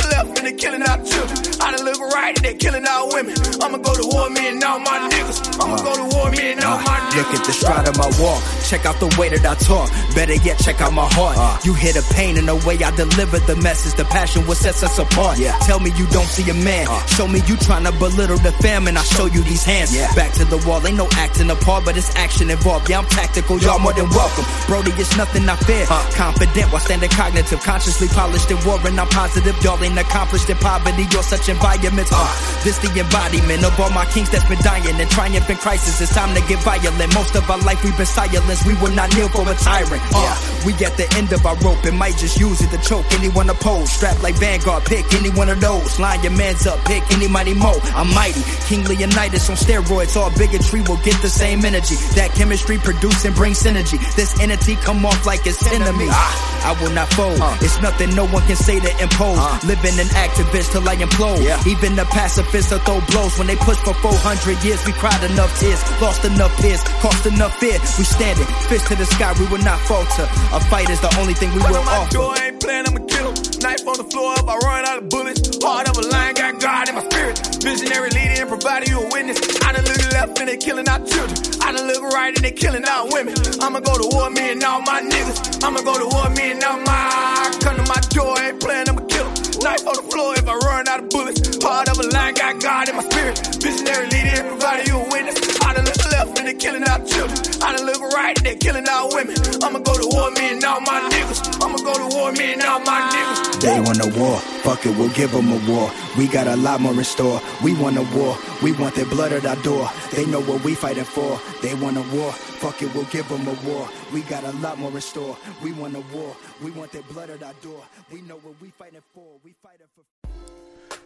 and they killing our children. I done look right and they killing our women. I'ma go to war, me and all my niggas. I'ma go to war, me and all my niggas. Look at the stride of my walk. Check out the way that I talk. Better yet, check out my heart. Uh. You hear the pain in the way I deliver the message. The passion what sets us apart. Tell me you don't see a man. Uh. Show me you trying to belittle the famine. I show you these hands. Back to the wall. Ain't no acting apart, but it's action involved. Yeah, I'm tactical. Y'all more than welcome. Brody, it's nothing I fear. Confident while standing cognitive. Consciously polished and war, and I'm positive. Y'all ain't accomplished in poverty or such environments. Uh, this the embodiment of all my kings that's been dying and triumph in crisis. It's time to get violent. Most of our life we've been silenced. We will not kneel for a tyrant. Uh, we at the end of our rope and might just use it to choke anyone opposed. Strapped like Vanguard, pick any one of those. Line your mans up, pick any mighty mo. I'm mighty. King Leonidas on steroids. All bigotry will get the same energy. That chemistry produce and bring synergy. This entity come off like it's enemy. Ah, I will not fold. It's nothing no one can say to impose. Living an activist till I implode. Even the pacifists will throw blows when they push for 400 years. We cried enough tears, lost enough peers, cost enough fear. We standing, fist to the sky, we will not falter. A fight is the only thing we will my offer. door ain't playing, I'ma kill him. Knife on the floor, if I run out of bullets. Heart of a lion, got God in my spirit. Visionary leader and providing you a witness. I done look left and they killing our children. I done look right and they killing our women. I'ma go to war, me and all my niggas. I'ma go to war, me and all my. Come to my door, ain't playing, I'ma kill him. Knife on the floor if I run out of bullets. Heart of a lion, got God in my spirit. Visionary leader providing you a witness. I look left and they killing our children. I done look right and they killing our women. I'ma go to war, me and all my niggas. I'ma go to war, me and all my niggas. They want a war. Fuck it, we'll give them a war. We got a lot more in store. We want a war. We want their blood at our door. They know what we fighting for. They want a war. Fuck it, we'll give them a war. We got a lot more in store. We want a war. We want their blood at our door. We know what we fighting for. We fighting for.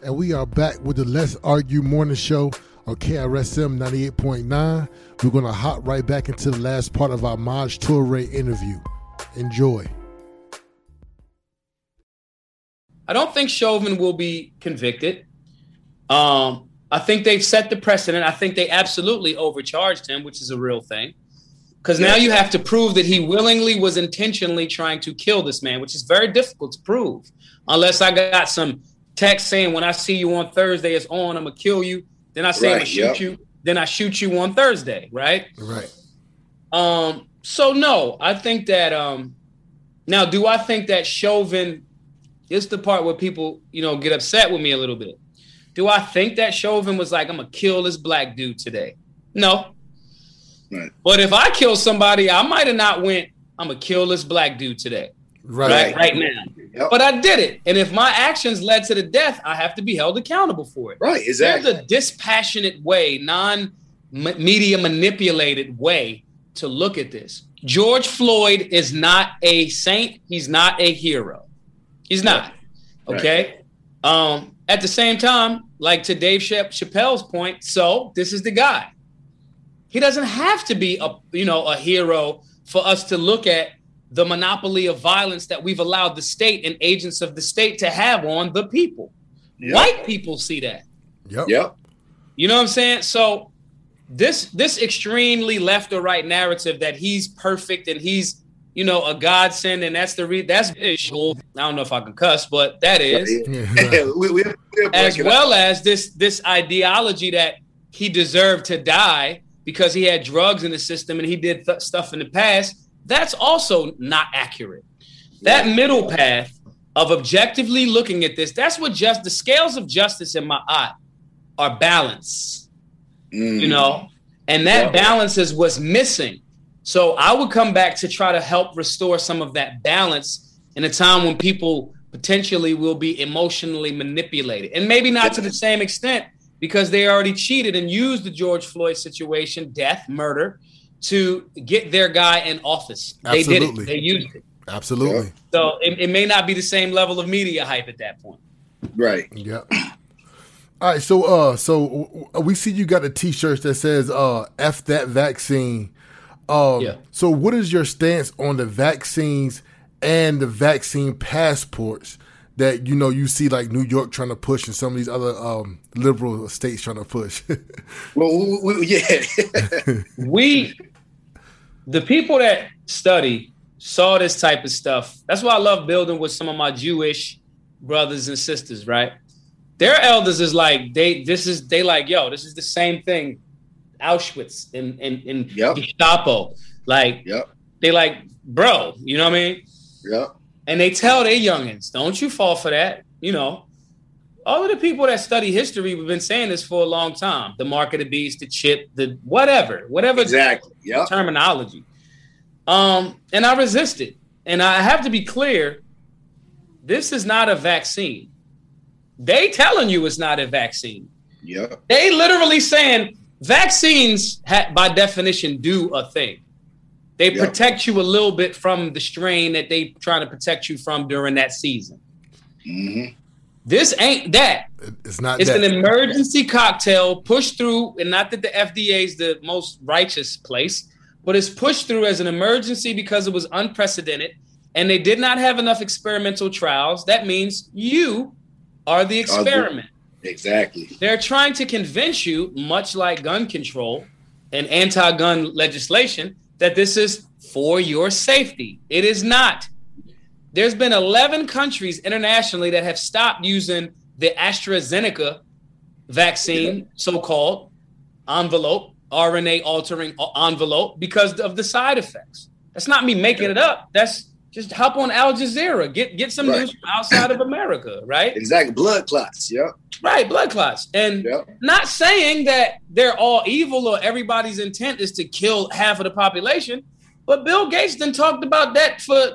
And we are back with the Let's Argue Morning Show on KRSM 98.9. We're going to hop right back into the last part of our Maj Toure interview. Enjoy. I don't think Chauvin will be convicted. Um, I think they've set the precedent. I think they absolutely overcharged him, which is a real thing. Because now you have to prove that he willingly was intentionally trying to kill this man, which is very difficult to prove. Unless I got some text saying, when I see you on Thursday, it's on, I'm going to kill you. Then I say, I'm going to shoot yep. you. Then I shoot you on Thursday, right? Right. Um, so no, I think that um now do I think that Chauvin is the part where people, you know, get upset with me a little bit. Do I think that Chauvin was like, I'm gonna kill this black dude today? No. Right. But if I kill somebody, I might have not went, I'm gonna kill this black dude today. Right. Right, right now. But I did it. And if my actions led to the death, I have to be held accountable for it. Right, exactly. There's a dispassionate way, non media manipulated way to look at this. George Floyd is not a saint. He's not a hero. He's not. Okay. Um, at the same time, like to Dave Chapp- Chappelle's point, so this is the guy. He doesn't have to be a you know a hero for us to look at the monopoly of violence that we've allowed the state and agents of the state to have on the people. White people see that. Yep. Yep. You know what I'm saying? So this this extremely left or right narrative that he's perfect and he's you know a godsend and that's the re- that's visual. I don't know if I can cuss, but that is we, we, we'll as well as this this ideology that he deserved to die because he had drugs in the system and he did th- stuff in the past. That's also not accurate. That middle path of objectively looking at this, that's what just the scales of justice in my eye are balance. Mm. You know, and that balance is what's missing. So I would come back to try to help restore some of that balance in a time when people potentially will be emotionally manipulated. And maybe not to the same extent because they already cheated and used the George Floyd situation, death, murder, to get their guy in office. They did it. They used it. Absolutely. So it, it may not be the same level of media hype at that point. Right. Yep. All right, so uh, so uh, we see you got a T-shirt that says uh, "F that vaccine." Um, Yeah. So, what is your stance on the vaccines and the vaccine passports that you know you see like New York trying to push and some of these other um, liberal states trying to push? Well, we, we, yeah. we the people that study saw this type of stuff. That's why I love building with some of my Jewish brothers and sisters, right? Their elders is like they this is they like, yo, this is the same thing. Auschwitz and and, and Yep. Gestapo. Like Yep. they like, bro, you know what I mean? Yeah. And they tell their youngins, don't you fall for that. You know, all of the people that study history, we've been saying this for a long time. The mark of the beast, the chip, the whatever, whatever Exactly. Yep. terminology. Um, and I resisted. And I have to be clear, this is not a vaccine. They telling you it's not a vaccine. Yep. They literally saying vaccines, ha- by definition, do a thing. They Yep. protect you a little bit from the strain that they trying to protect you from during that season. hmm This ain't that. It's not It's that. an emergency cocktail pushed through, and not that the FDA is the most righteous place, but it's pushed through as an emergency because it was unprecedented and they did not have enough experimental trials. That means you are the experiment. Exactly. They're trying to convince you, much like gun control and anti gun legislation, that this is for your safety. It is not. There's been 11 countries internationally that have stopped using the AstraZeneca vaccine, so called envelope, RNA altering envelope, because of the side effects. That's not me making it up. That's just hop on Al Jazeera, get get some Right. news from outside of America, right? Exactly. Blood clots. Yep. Right, blood clots. And Yep. not saying that they're all evil or everybody's intent is to kill half of the population, but Bill Gates then talked about that for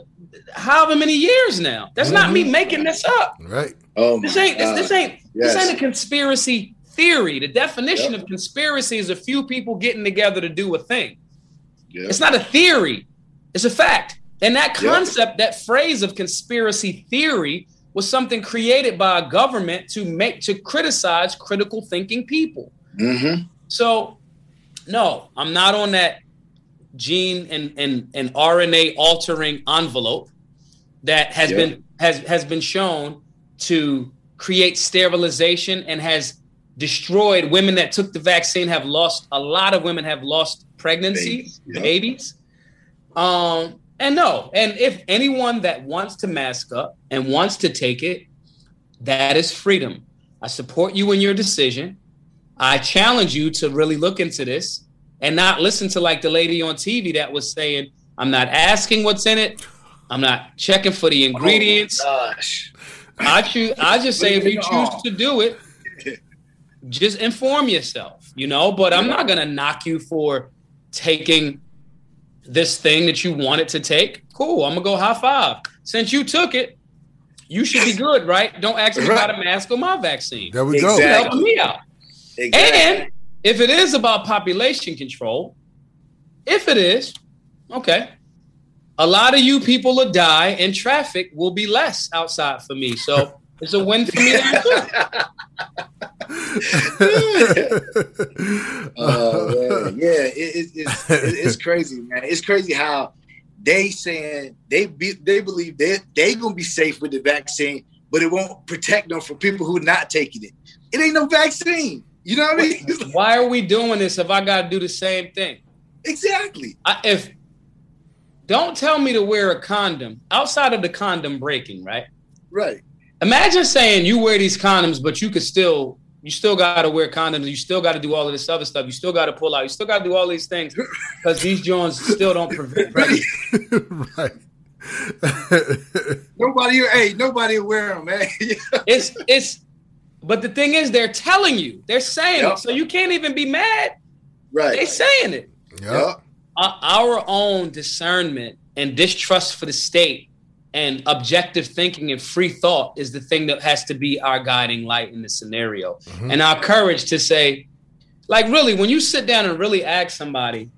however many years now. That's not me making this up. right. Oh This ain't this, this ain't Yes. this ain't a conspiracy theory. The definition Yep. of conspiracy is a few people getting together to do a thing. Yep. It's not a theory, it's a fact. And that Yep. concept, that phrase of conspiracy theory, was something created by a government to make to criticize critical thinking people. Mhm. So, no, I'm not on that gene and and, and RNA altering envelope that has been has has been shown to create sterilization and has destroyed women that took the vaccine have lost a lot of women have lost pregnancies, Babies, yeah. babies. Um and no and if anyone that wants to mask up and wants to take it that is freedom. I support you in your decision. I challenge you to really look into this and not listen to like the lady on tv that was saying i'm not asking what's in it i'm not checking for the ingredients Oh Gosh. I choose. I just say if you choose to do it, just inform yourself. You know, but I'm not gonna knock you for taking this thing that you wanted to take. Cool. I'm gonna go high five. Since you took it, you should be good, right? Don't ask me about a mask or my vaccine. There we You're go. Exactly. helping me out. Exactly. And if it is about population control, if it is, okay. A lot of you people will die and traffic will be less outside for me. So it's a win for me. Oh yeah, it, it, it's it, it's crazy, man. It's crazy how they saying they be, they believe they they gonna be safe with the vaccine, but it won't protect them from people who not taking it. It ain't no vaccine. You know what I mean? Why are we doing this if I got to do the same thing? exactly. I, if don't tell me to wear a condom outside of the condom breaking, right? Right. Imagine saying you wear these condoms, but you could still you still got to wear condoms. You still got to do all of this other stuff. You still got to pull out. You still got to do all these things because these joints still don't prevent pregnancy. right. Nobody, hey, nobody wear them, man. It's it's. But the thing is, they're telling you. They're saying Yep. it, so you can't even be mad. Right? They're saying it. Yeah. Our- our own discernment and distrust for the state and objective thinking and free thought is the thing that has to be our guiding light in this scenario. Mhm. And our courage to say, like, really, when you sit down and really ask somebody,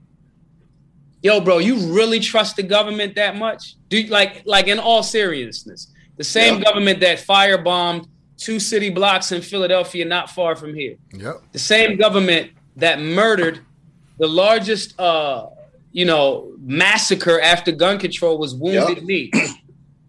yo, bro, you really trust the government that much? Do you, like, like in all seriousness, the same Yeah. government that firebombed two city blocks in Philadelphia, not far from here Yep. the same government that murdered the largest uh you know massacre after gun control was wounded Yep. knee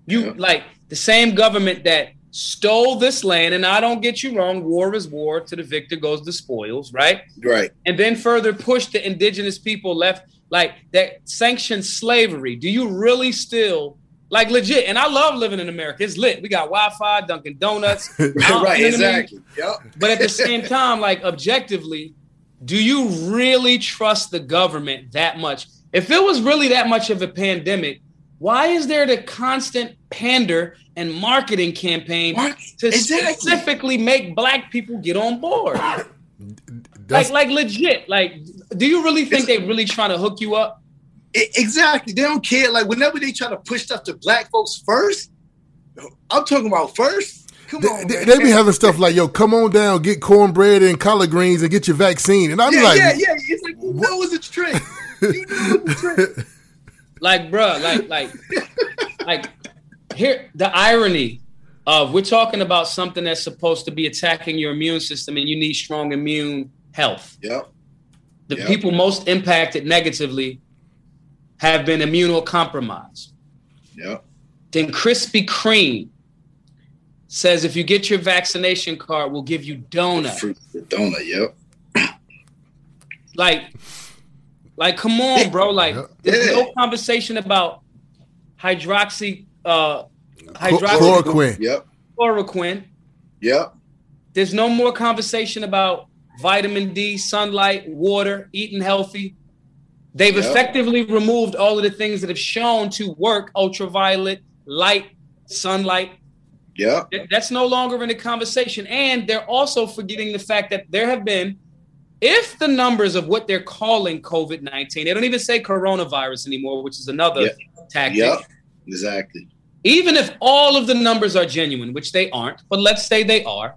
you Yep. like the same government that stole this land and i don't get you wrong war is war to the victor goes the spoils right Right. and then further pushed the indigenous people left like that sanctioned slavery, do you really still like legit? And I love living in America. It's lit. We got Wi-Fi, Dunkin' Donuts. right, exactly. Yep. But at the same time, like objectively, do you really trust the government that much? If it was really that much of a pandemic, why is there the constant pander and marketing campaign to exactly. specifically make black people get on board? like, like legit. Like, do you really think they really trying to hook you up? Exactly. They don't care. Like, whenever they try to push stuff to black folks first, I'm talking about first. Come they, on, they, they, be having stuff like, "Yo, come on down, get cornbread and collard greens, and get your vaccine." And I'm yeah, like, "Yeah, yeah." It's like you know it's a trick. you know it's a trick. like, bro, like, like, like, here the irony of we're talking about something that's supposed to be attacking your immune system, and you need strong immune health. Yep. The yep. people most impacted negatively have been immunocompromised. Yep. Then Krispy Kreme says if you get your vaccination card, we'll give you donut. Fruit donut, yep. like, like, come on, bro. Like, there's yeah. no conversation about hydroxy, uh, hydroxy chloroquine. Yep. Chloroquine. Yep. There's no more conversation about vitamin D, sunlight, water, eating healthy. They've yep. effectively removed all of the things that have shown to work ultraviolet, light, sunlight. Yeah. That's no longer in the conversation. And they're also forgetting the fact that there have been, if the numbers of what they're calling COVID 19, they don't even say coronavirus anymore, which is another yep. tactic. Yeah, exactly. Even if all of the numbers are genuine, which they aren't, but let's say they are,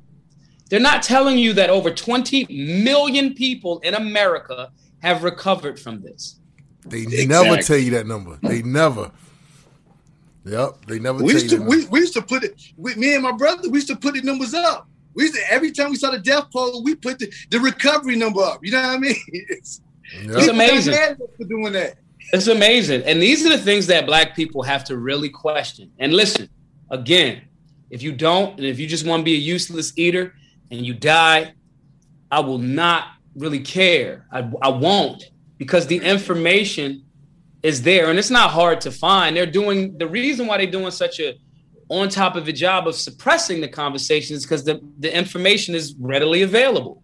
they're not telling you that over 20 million people in America have recovered from this. They exactly. never tell you that number. They never. Yep, they never. We used to we, we, used to put it. with me and my brother, we used to put the numbers up. We used to every time we saw the death poll, we put the, the recovery number up. You know what I mean? It's, yep. it's amazing for doing that. It's amazing, and these are the things that Black people have to really question. And listen, again, if you don't, and if you just want to be a useless eater, and you die, I will not really care. I, I won't because the information is there and it's not hard to find. They're doing the reason why they're doing such a on top of a job of suppressing the conversations because the, the information is readily available.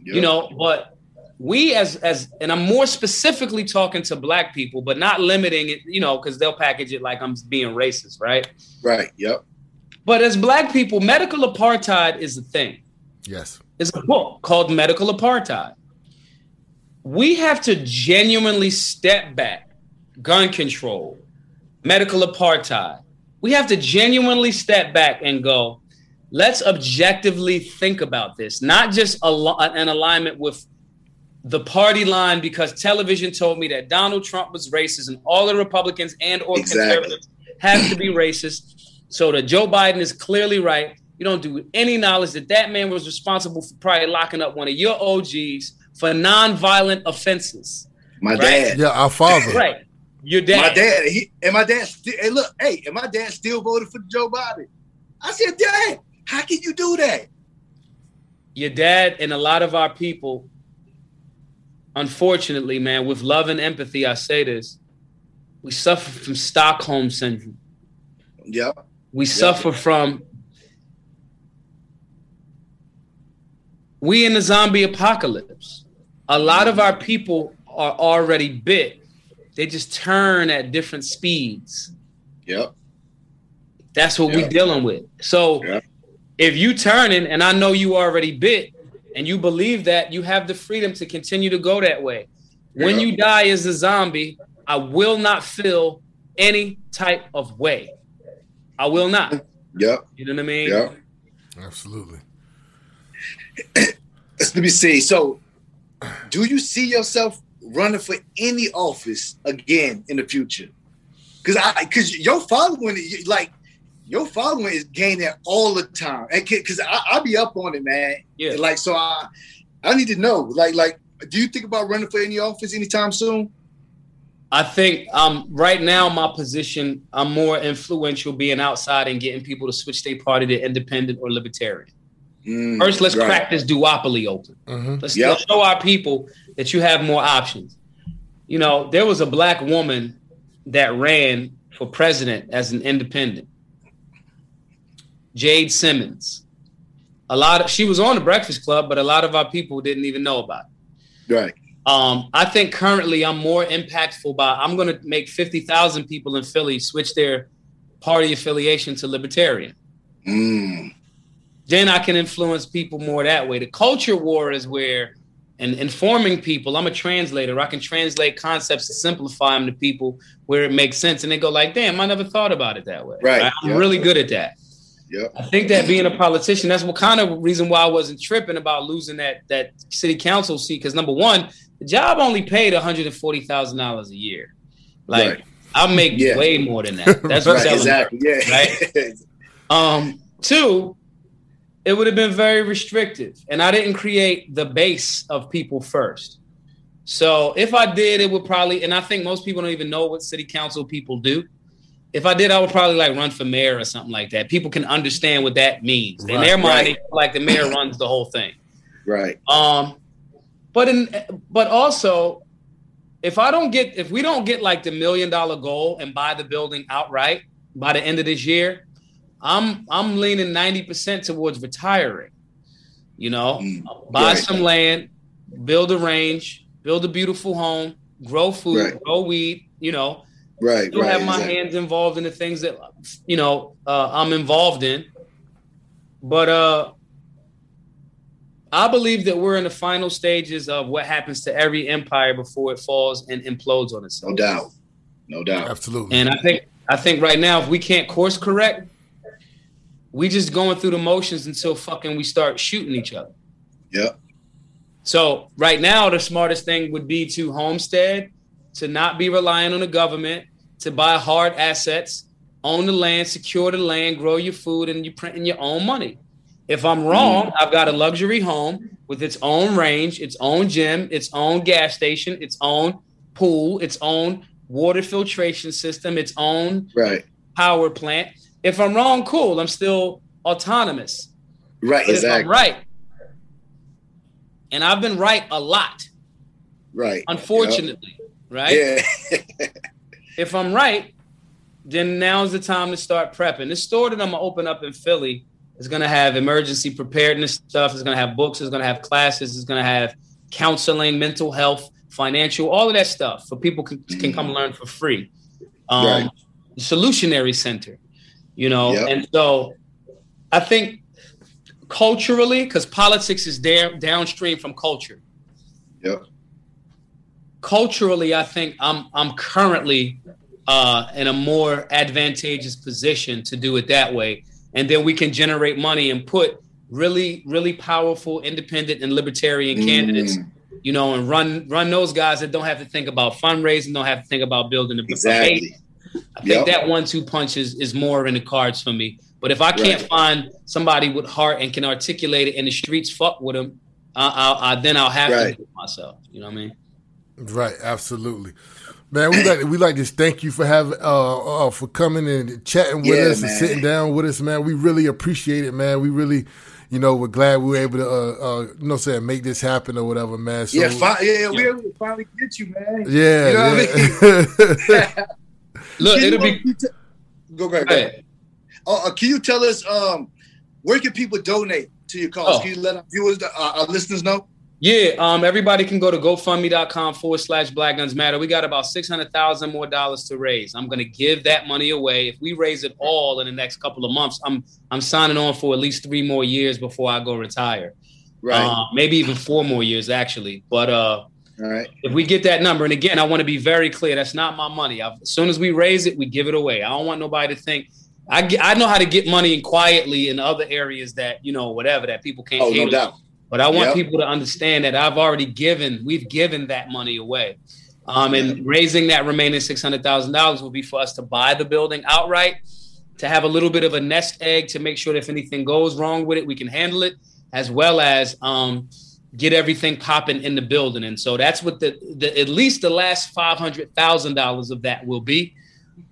Yep. You know, but we as as and I'm more specifically talking to black people, but not limiting it, you know, because they'll package it like I'm being racist, right? Right. Yep. But as black people, medical apartheid is a thing. Yes. It's a book called Medical Apartheid. We have to genuinely step back, gun control, medical apartheid. We have to genuinely step back and go, let's objectively think about this, not just al- an alignment with the party line because television told me that Donald Trump was racist and all the Republicans and or exactly. conservatives have to be racist. So that Joe Biden is clearly right. You don't do any knowledge that that man was responsible for probably locking up one of your OGs for non-violent offenses. My right? dad. Yeah, our father. Right. Your dad. My dad. He, and my dad. Hey, look. Hey, and my dad still voted for Joe Biden. I said, Dad, how can you do that? Your dad and a lot of our people, unfortunately, man, with love and empathy, I say this, we suffer from Stockholm syndrome. Yep. We yep. suffer from we in the zombie apocalypse. A lot of our people are already bit. They just turn at different speeds. Yep. That's what yep. we're dealing with. So yep. if you turning, and I know you already bit, and you believe that, you have the freedom to continue to go that way. Yep. When you die as a zombie, I will not feel any type of way. I will not. Yep. You know what I mean? Yep. Absolutely. Let me see. So, do you see yourself running for any office again in the future? Because I, because your following, like your following is gaining all the time, and because I, I be up on it, man. Yeah. like so, I, I need to know, like, like, do you think about running for any office anytime soon? I think um, right now my position, I'm more influential being outside and getting people to switch their party to independent or libertarian. Mm, First, let's right. crack this duopoly open. Mm-hmm. Let's, yep. let's, show our people that you have more options. you know, there was a black woman that ran for president as an independent. Jade Simmons. A lot of she was on the Breakfast Club, but a lot of our people didn't even know about it. Right. Um, I think currently I'm more impactful by I'm going to make fifty thousand people in Philly switch their party affiliation to Libertarian. Mm. Then I can influence people more that way. The culture war is where, and informing people. I'm a translator. I can translate concepts to simplify them to people where it makes sense, and they go like, "Damn, I never thought about it that way." Right. I'm yep. really good at that. Yep. I think that being a politician, that's what kind of reason why I wasn't tripping about losing that that city council seat. Because number one, the job only paid one hundred and forty thousand dollars a year. Like right. I'll make yeah. way more than that. That's right, exactly. Yeah. Right. um. Two, it would have been very restrictive, and I didn't create the base of people first. So if I did, it would probably, and I think most people don't even know what city council people do if I did, I would probably like run for mayor or something like that. People can understand what that means. Right, in their mind, right. like the mayor runs the whole thing. Right. Um, but in but also, if I don't get if we don't get like the million dollar goal and buy the building outright by the end of this year, I'm I'm leaning ninety percent towards retiring. You know, mm, buy right. some land, build a range, build a beautiful home, grow food, grow weed. You know, right still right, have my exactly. hands involved in the things that you know uh, i'm involved in but uh i believe that we're in the final stages of what happens to every empire before it falls and implodes on itself no doubt no doubt absolutely and i think i think right now if we can't course correct we just going through the motions until fucking we start shooting each other yeah so right now the smartest thing would be to homestead to not be relying on the government, to buy hard assets, own the land, secure the land, grow your food, and you're printing your own money. If I'm wrong, mm. I've got a luxury home with its own range, its own gym, its own gas station, its own pool, its own water filtration system, its own right. power plant. If I'm wrong, cool. I'm still autonomous. Right, but exactly. If I'm right. And I've been right a lot. Right. Unfortunately. Yep right? Yeah. if I'm right, then now's the time to start prepping. This store that I'm gonna open up in Philly is gonna have emergency preparedness stuff. It's gonna have books. It's gonna have classes. It's gonna have counseling, mental health, financial, all of that stuff for people can, can come learn for free. Um, right. Solutionary center, you know, yep. and so I think culturally, because politics is there downstream from culture. Yep culturally, I think I'm I'm currently uh, in a more advantageous position to do it that way, and then we can generate money and put really really powerful independent and libertarian mm. candidates you know and run run those guys that don't have to think about fundraising don't have to think about building a exactly i think yep. that one two punches is more in the cards for me but if i can't right. find somebody with heart and can articulate it in the streets fuck with them I, I, I then i'll have right. to do it myself you know what i mean Right, absolutely. Man, we like we like to thank you for having uh, uh for coming and chatting with yeah, us man. and sitting down with us, man. We really appreciate it, man. We really, you know, we're glad we were able to, uh, uh you know, say make this happen or whatever, man. So, yeah, fi- yeah, we able to finally get you, man. Yeah, you know yeah. I mean? Look, it'll be. T- go ahead. Go ahead. Uh, can you tell us um where can people donate to your cause? Oh. Can you let our viewers, uh, our listeners know? Yeah, um, everybody can go to GoFundMe.com forward slash Black Guns Matter. We got about six hundred thousand more dollars to raise. I'm gonna give that money away. If we raise it all in the next couple of months, I'm I'm signing on for at least three more years before I go retire. Right. Uh, maybe even four more years actually. But uh, all right. If we get that number, and again, I want to be very clear, that's not my money. I've, as soon as we raise it, we give it away. I don't want nobody to think I get, I know how to get money in quietly in other areas that you know whatever that people can't. Oh, no doubt. But I want yep. people to understand that I've already given, we've given that money away. Um, and raising that remaining six hundred thousand dollars will be for us to buy the building outright, to have a little bit of a nest egg to make sure that if anything goes wrong with it, we can handle it, as well as um, get everything popping in the building. And so that's what the, the at least the last five hundred thousand dollars of that will be.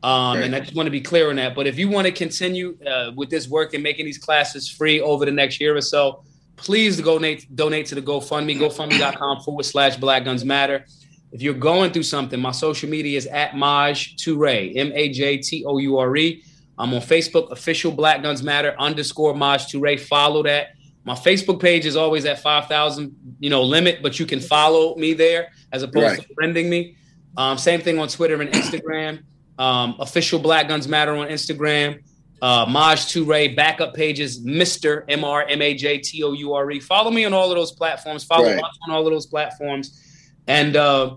Um, and I just want to be clear on that. But if you want to continue uh, with this work and making these classes free over the next year or so, please donate donate to the GoFundMe, GoFundMe.com forward slash Black Guns Matter. if you're going through something, my social media is at Maj Toure, M A J T O U R E. I'm on Facebook, official Black Guns Matter underscore Maj Toure. Follow that. My Facebook page is always at 5,000, you know, limit, but you can follow me there as opposed right. to friending me. Um, same thing on Twitter and Instagram. Um, official Black Guns Matter on Instagram. Uh, Maj Toure backup pages, Mr. M R M A J T O U R E. Follow me on all of those platforms. Follow right. us on all of those platforms. And uh,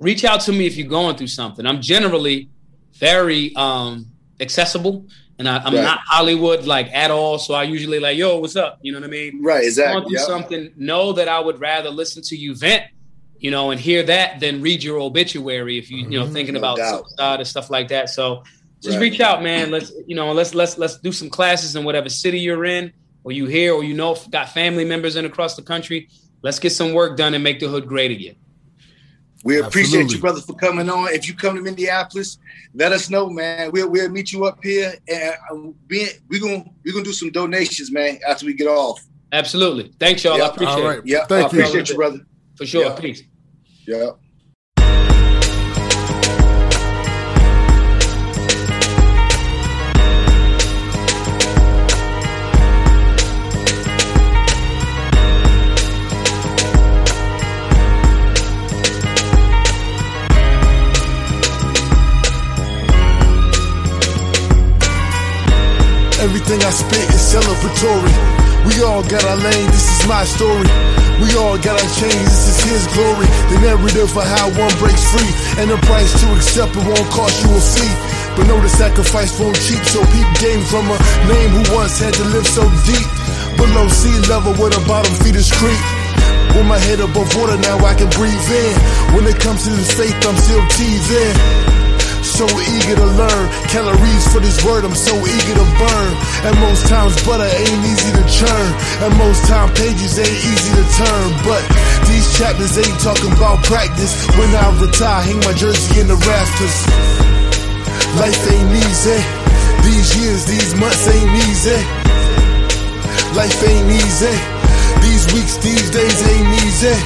reach out to me if you're going through something. I'm generally very um, accessible and I, am right. not Hollywood like at all. So I usually like, yo, what's up? You know what I mean? Right, exactly. Going Yep. Something. Know that I would rather listen to you vent, you know, and hear that than read your obituary if you, you know, mm-hmm. thinking no about suicide and stuff like that. So just right. reach out, man. Let's, you know, let's let's let's do some classes in whatever city you're in, or you here, or you know, got family members in across the country. Let's get some work done and make the hood great again. We appreciate Absolutely. you, brother, for coming on. If you come to Minneapolis, let us know, man. We'll we'll meet you up here, and uh, we're gonna we're gonna do some donations, man, after we get off. Absolutely. Thanks, y'all. Yep. I appreciate All right. it. Yeah, I appreciate you. you, brother. For sure. Yep. Peace. Yeah. Everything I spit is celebratory. We all got our lane, this is my story. We all got our chains, this is his glory. The narrative for how one breaks free. And the price to accept it won't cost you a fee. But know the sacrifice won't cheap, so peep game from a name who once had to live so deep. Below sea level where the bottom feeders creep. With my head above water, now I can breathe in. When it comes to this faith, I'm still teasing so eager to learn. Calories for this word, I'm so eager to burn. And most times butter ain't easy to churn. And most time pages ain't easy to turn. But these chapters ain't talking about practice. When I retire, hang my jersey in the rafters. Life ain't easy. These years, these months ain't easy. Life ain't easy. These weeks, these days ain't easy.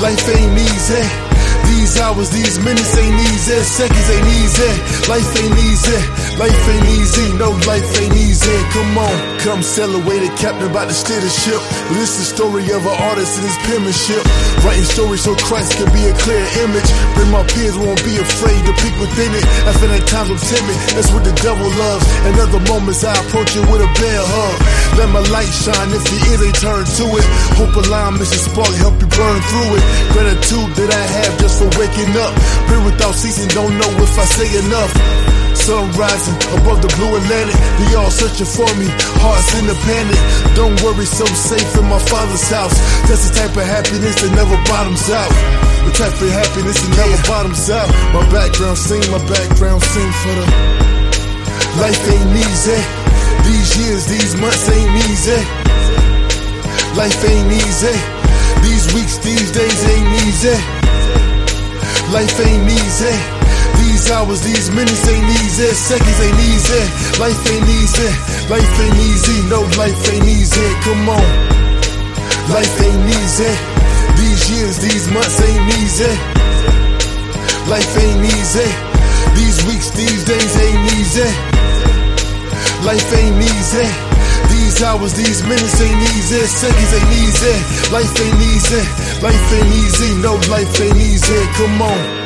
Life ain't easy. These hours, these minutes ain't easy. Seconds ain't easy. Life ain't easy. Life ain't easy. No, life ain't easy. Come on, come sail away. The captain about to steer the ship. This is the story of an artist and his penmanship. Writing stories so Christ can be a clear image. Bring my peers won't be afraid to peek within it. I feel at times I'm timid. That's what the devil loves. And other moments I approach it with a bear hug. Let my light shine if your ears ain't turned to it. Hope a line mission spark help you burn through it. Gratitude that I have just for waking up. Pray without ceasing, don't know if I say enough. Sun rising above the blue Atlantic. They all searching for me, hearts in a panic. Don't worry, so safe in my father's house. That's the type of happiness that never bottoms out. The type of happiness that never bottoms out. My background sing, my background sing for the life ain't easy. These years, these months ain't easy. Life ain't easy. These weeks, these days ain't easy. Life ain't easy. These hours, these minutes ain't easy. Seconds ain't easy. Life ain't easy. Life ain't easy. No, life ain't easy. Come on. Life ain't easy. These years, these months ain't easy. Life ain't easy. These weeks, these days ain't easy. Life ain't easy. These hours, these minutes ain't easy. Seconds ain't easy. Life ain't easy. Life ain't easy. No, life ain't easy. Come on.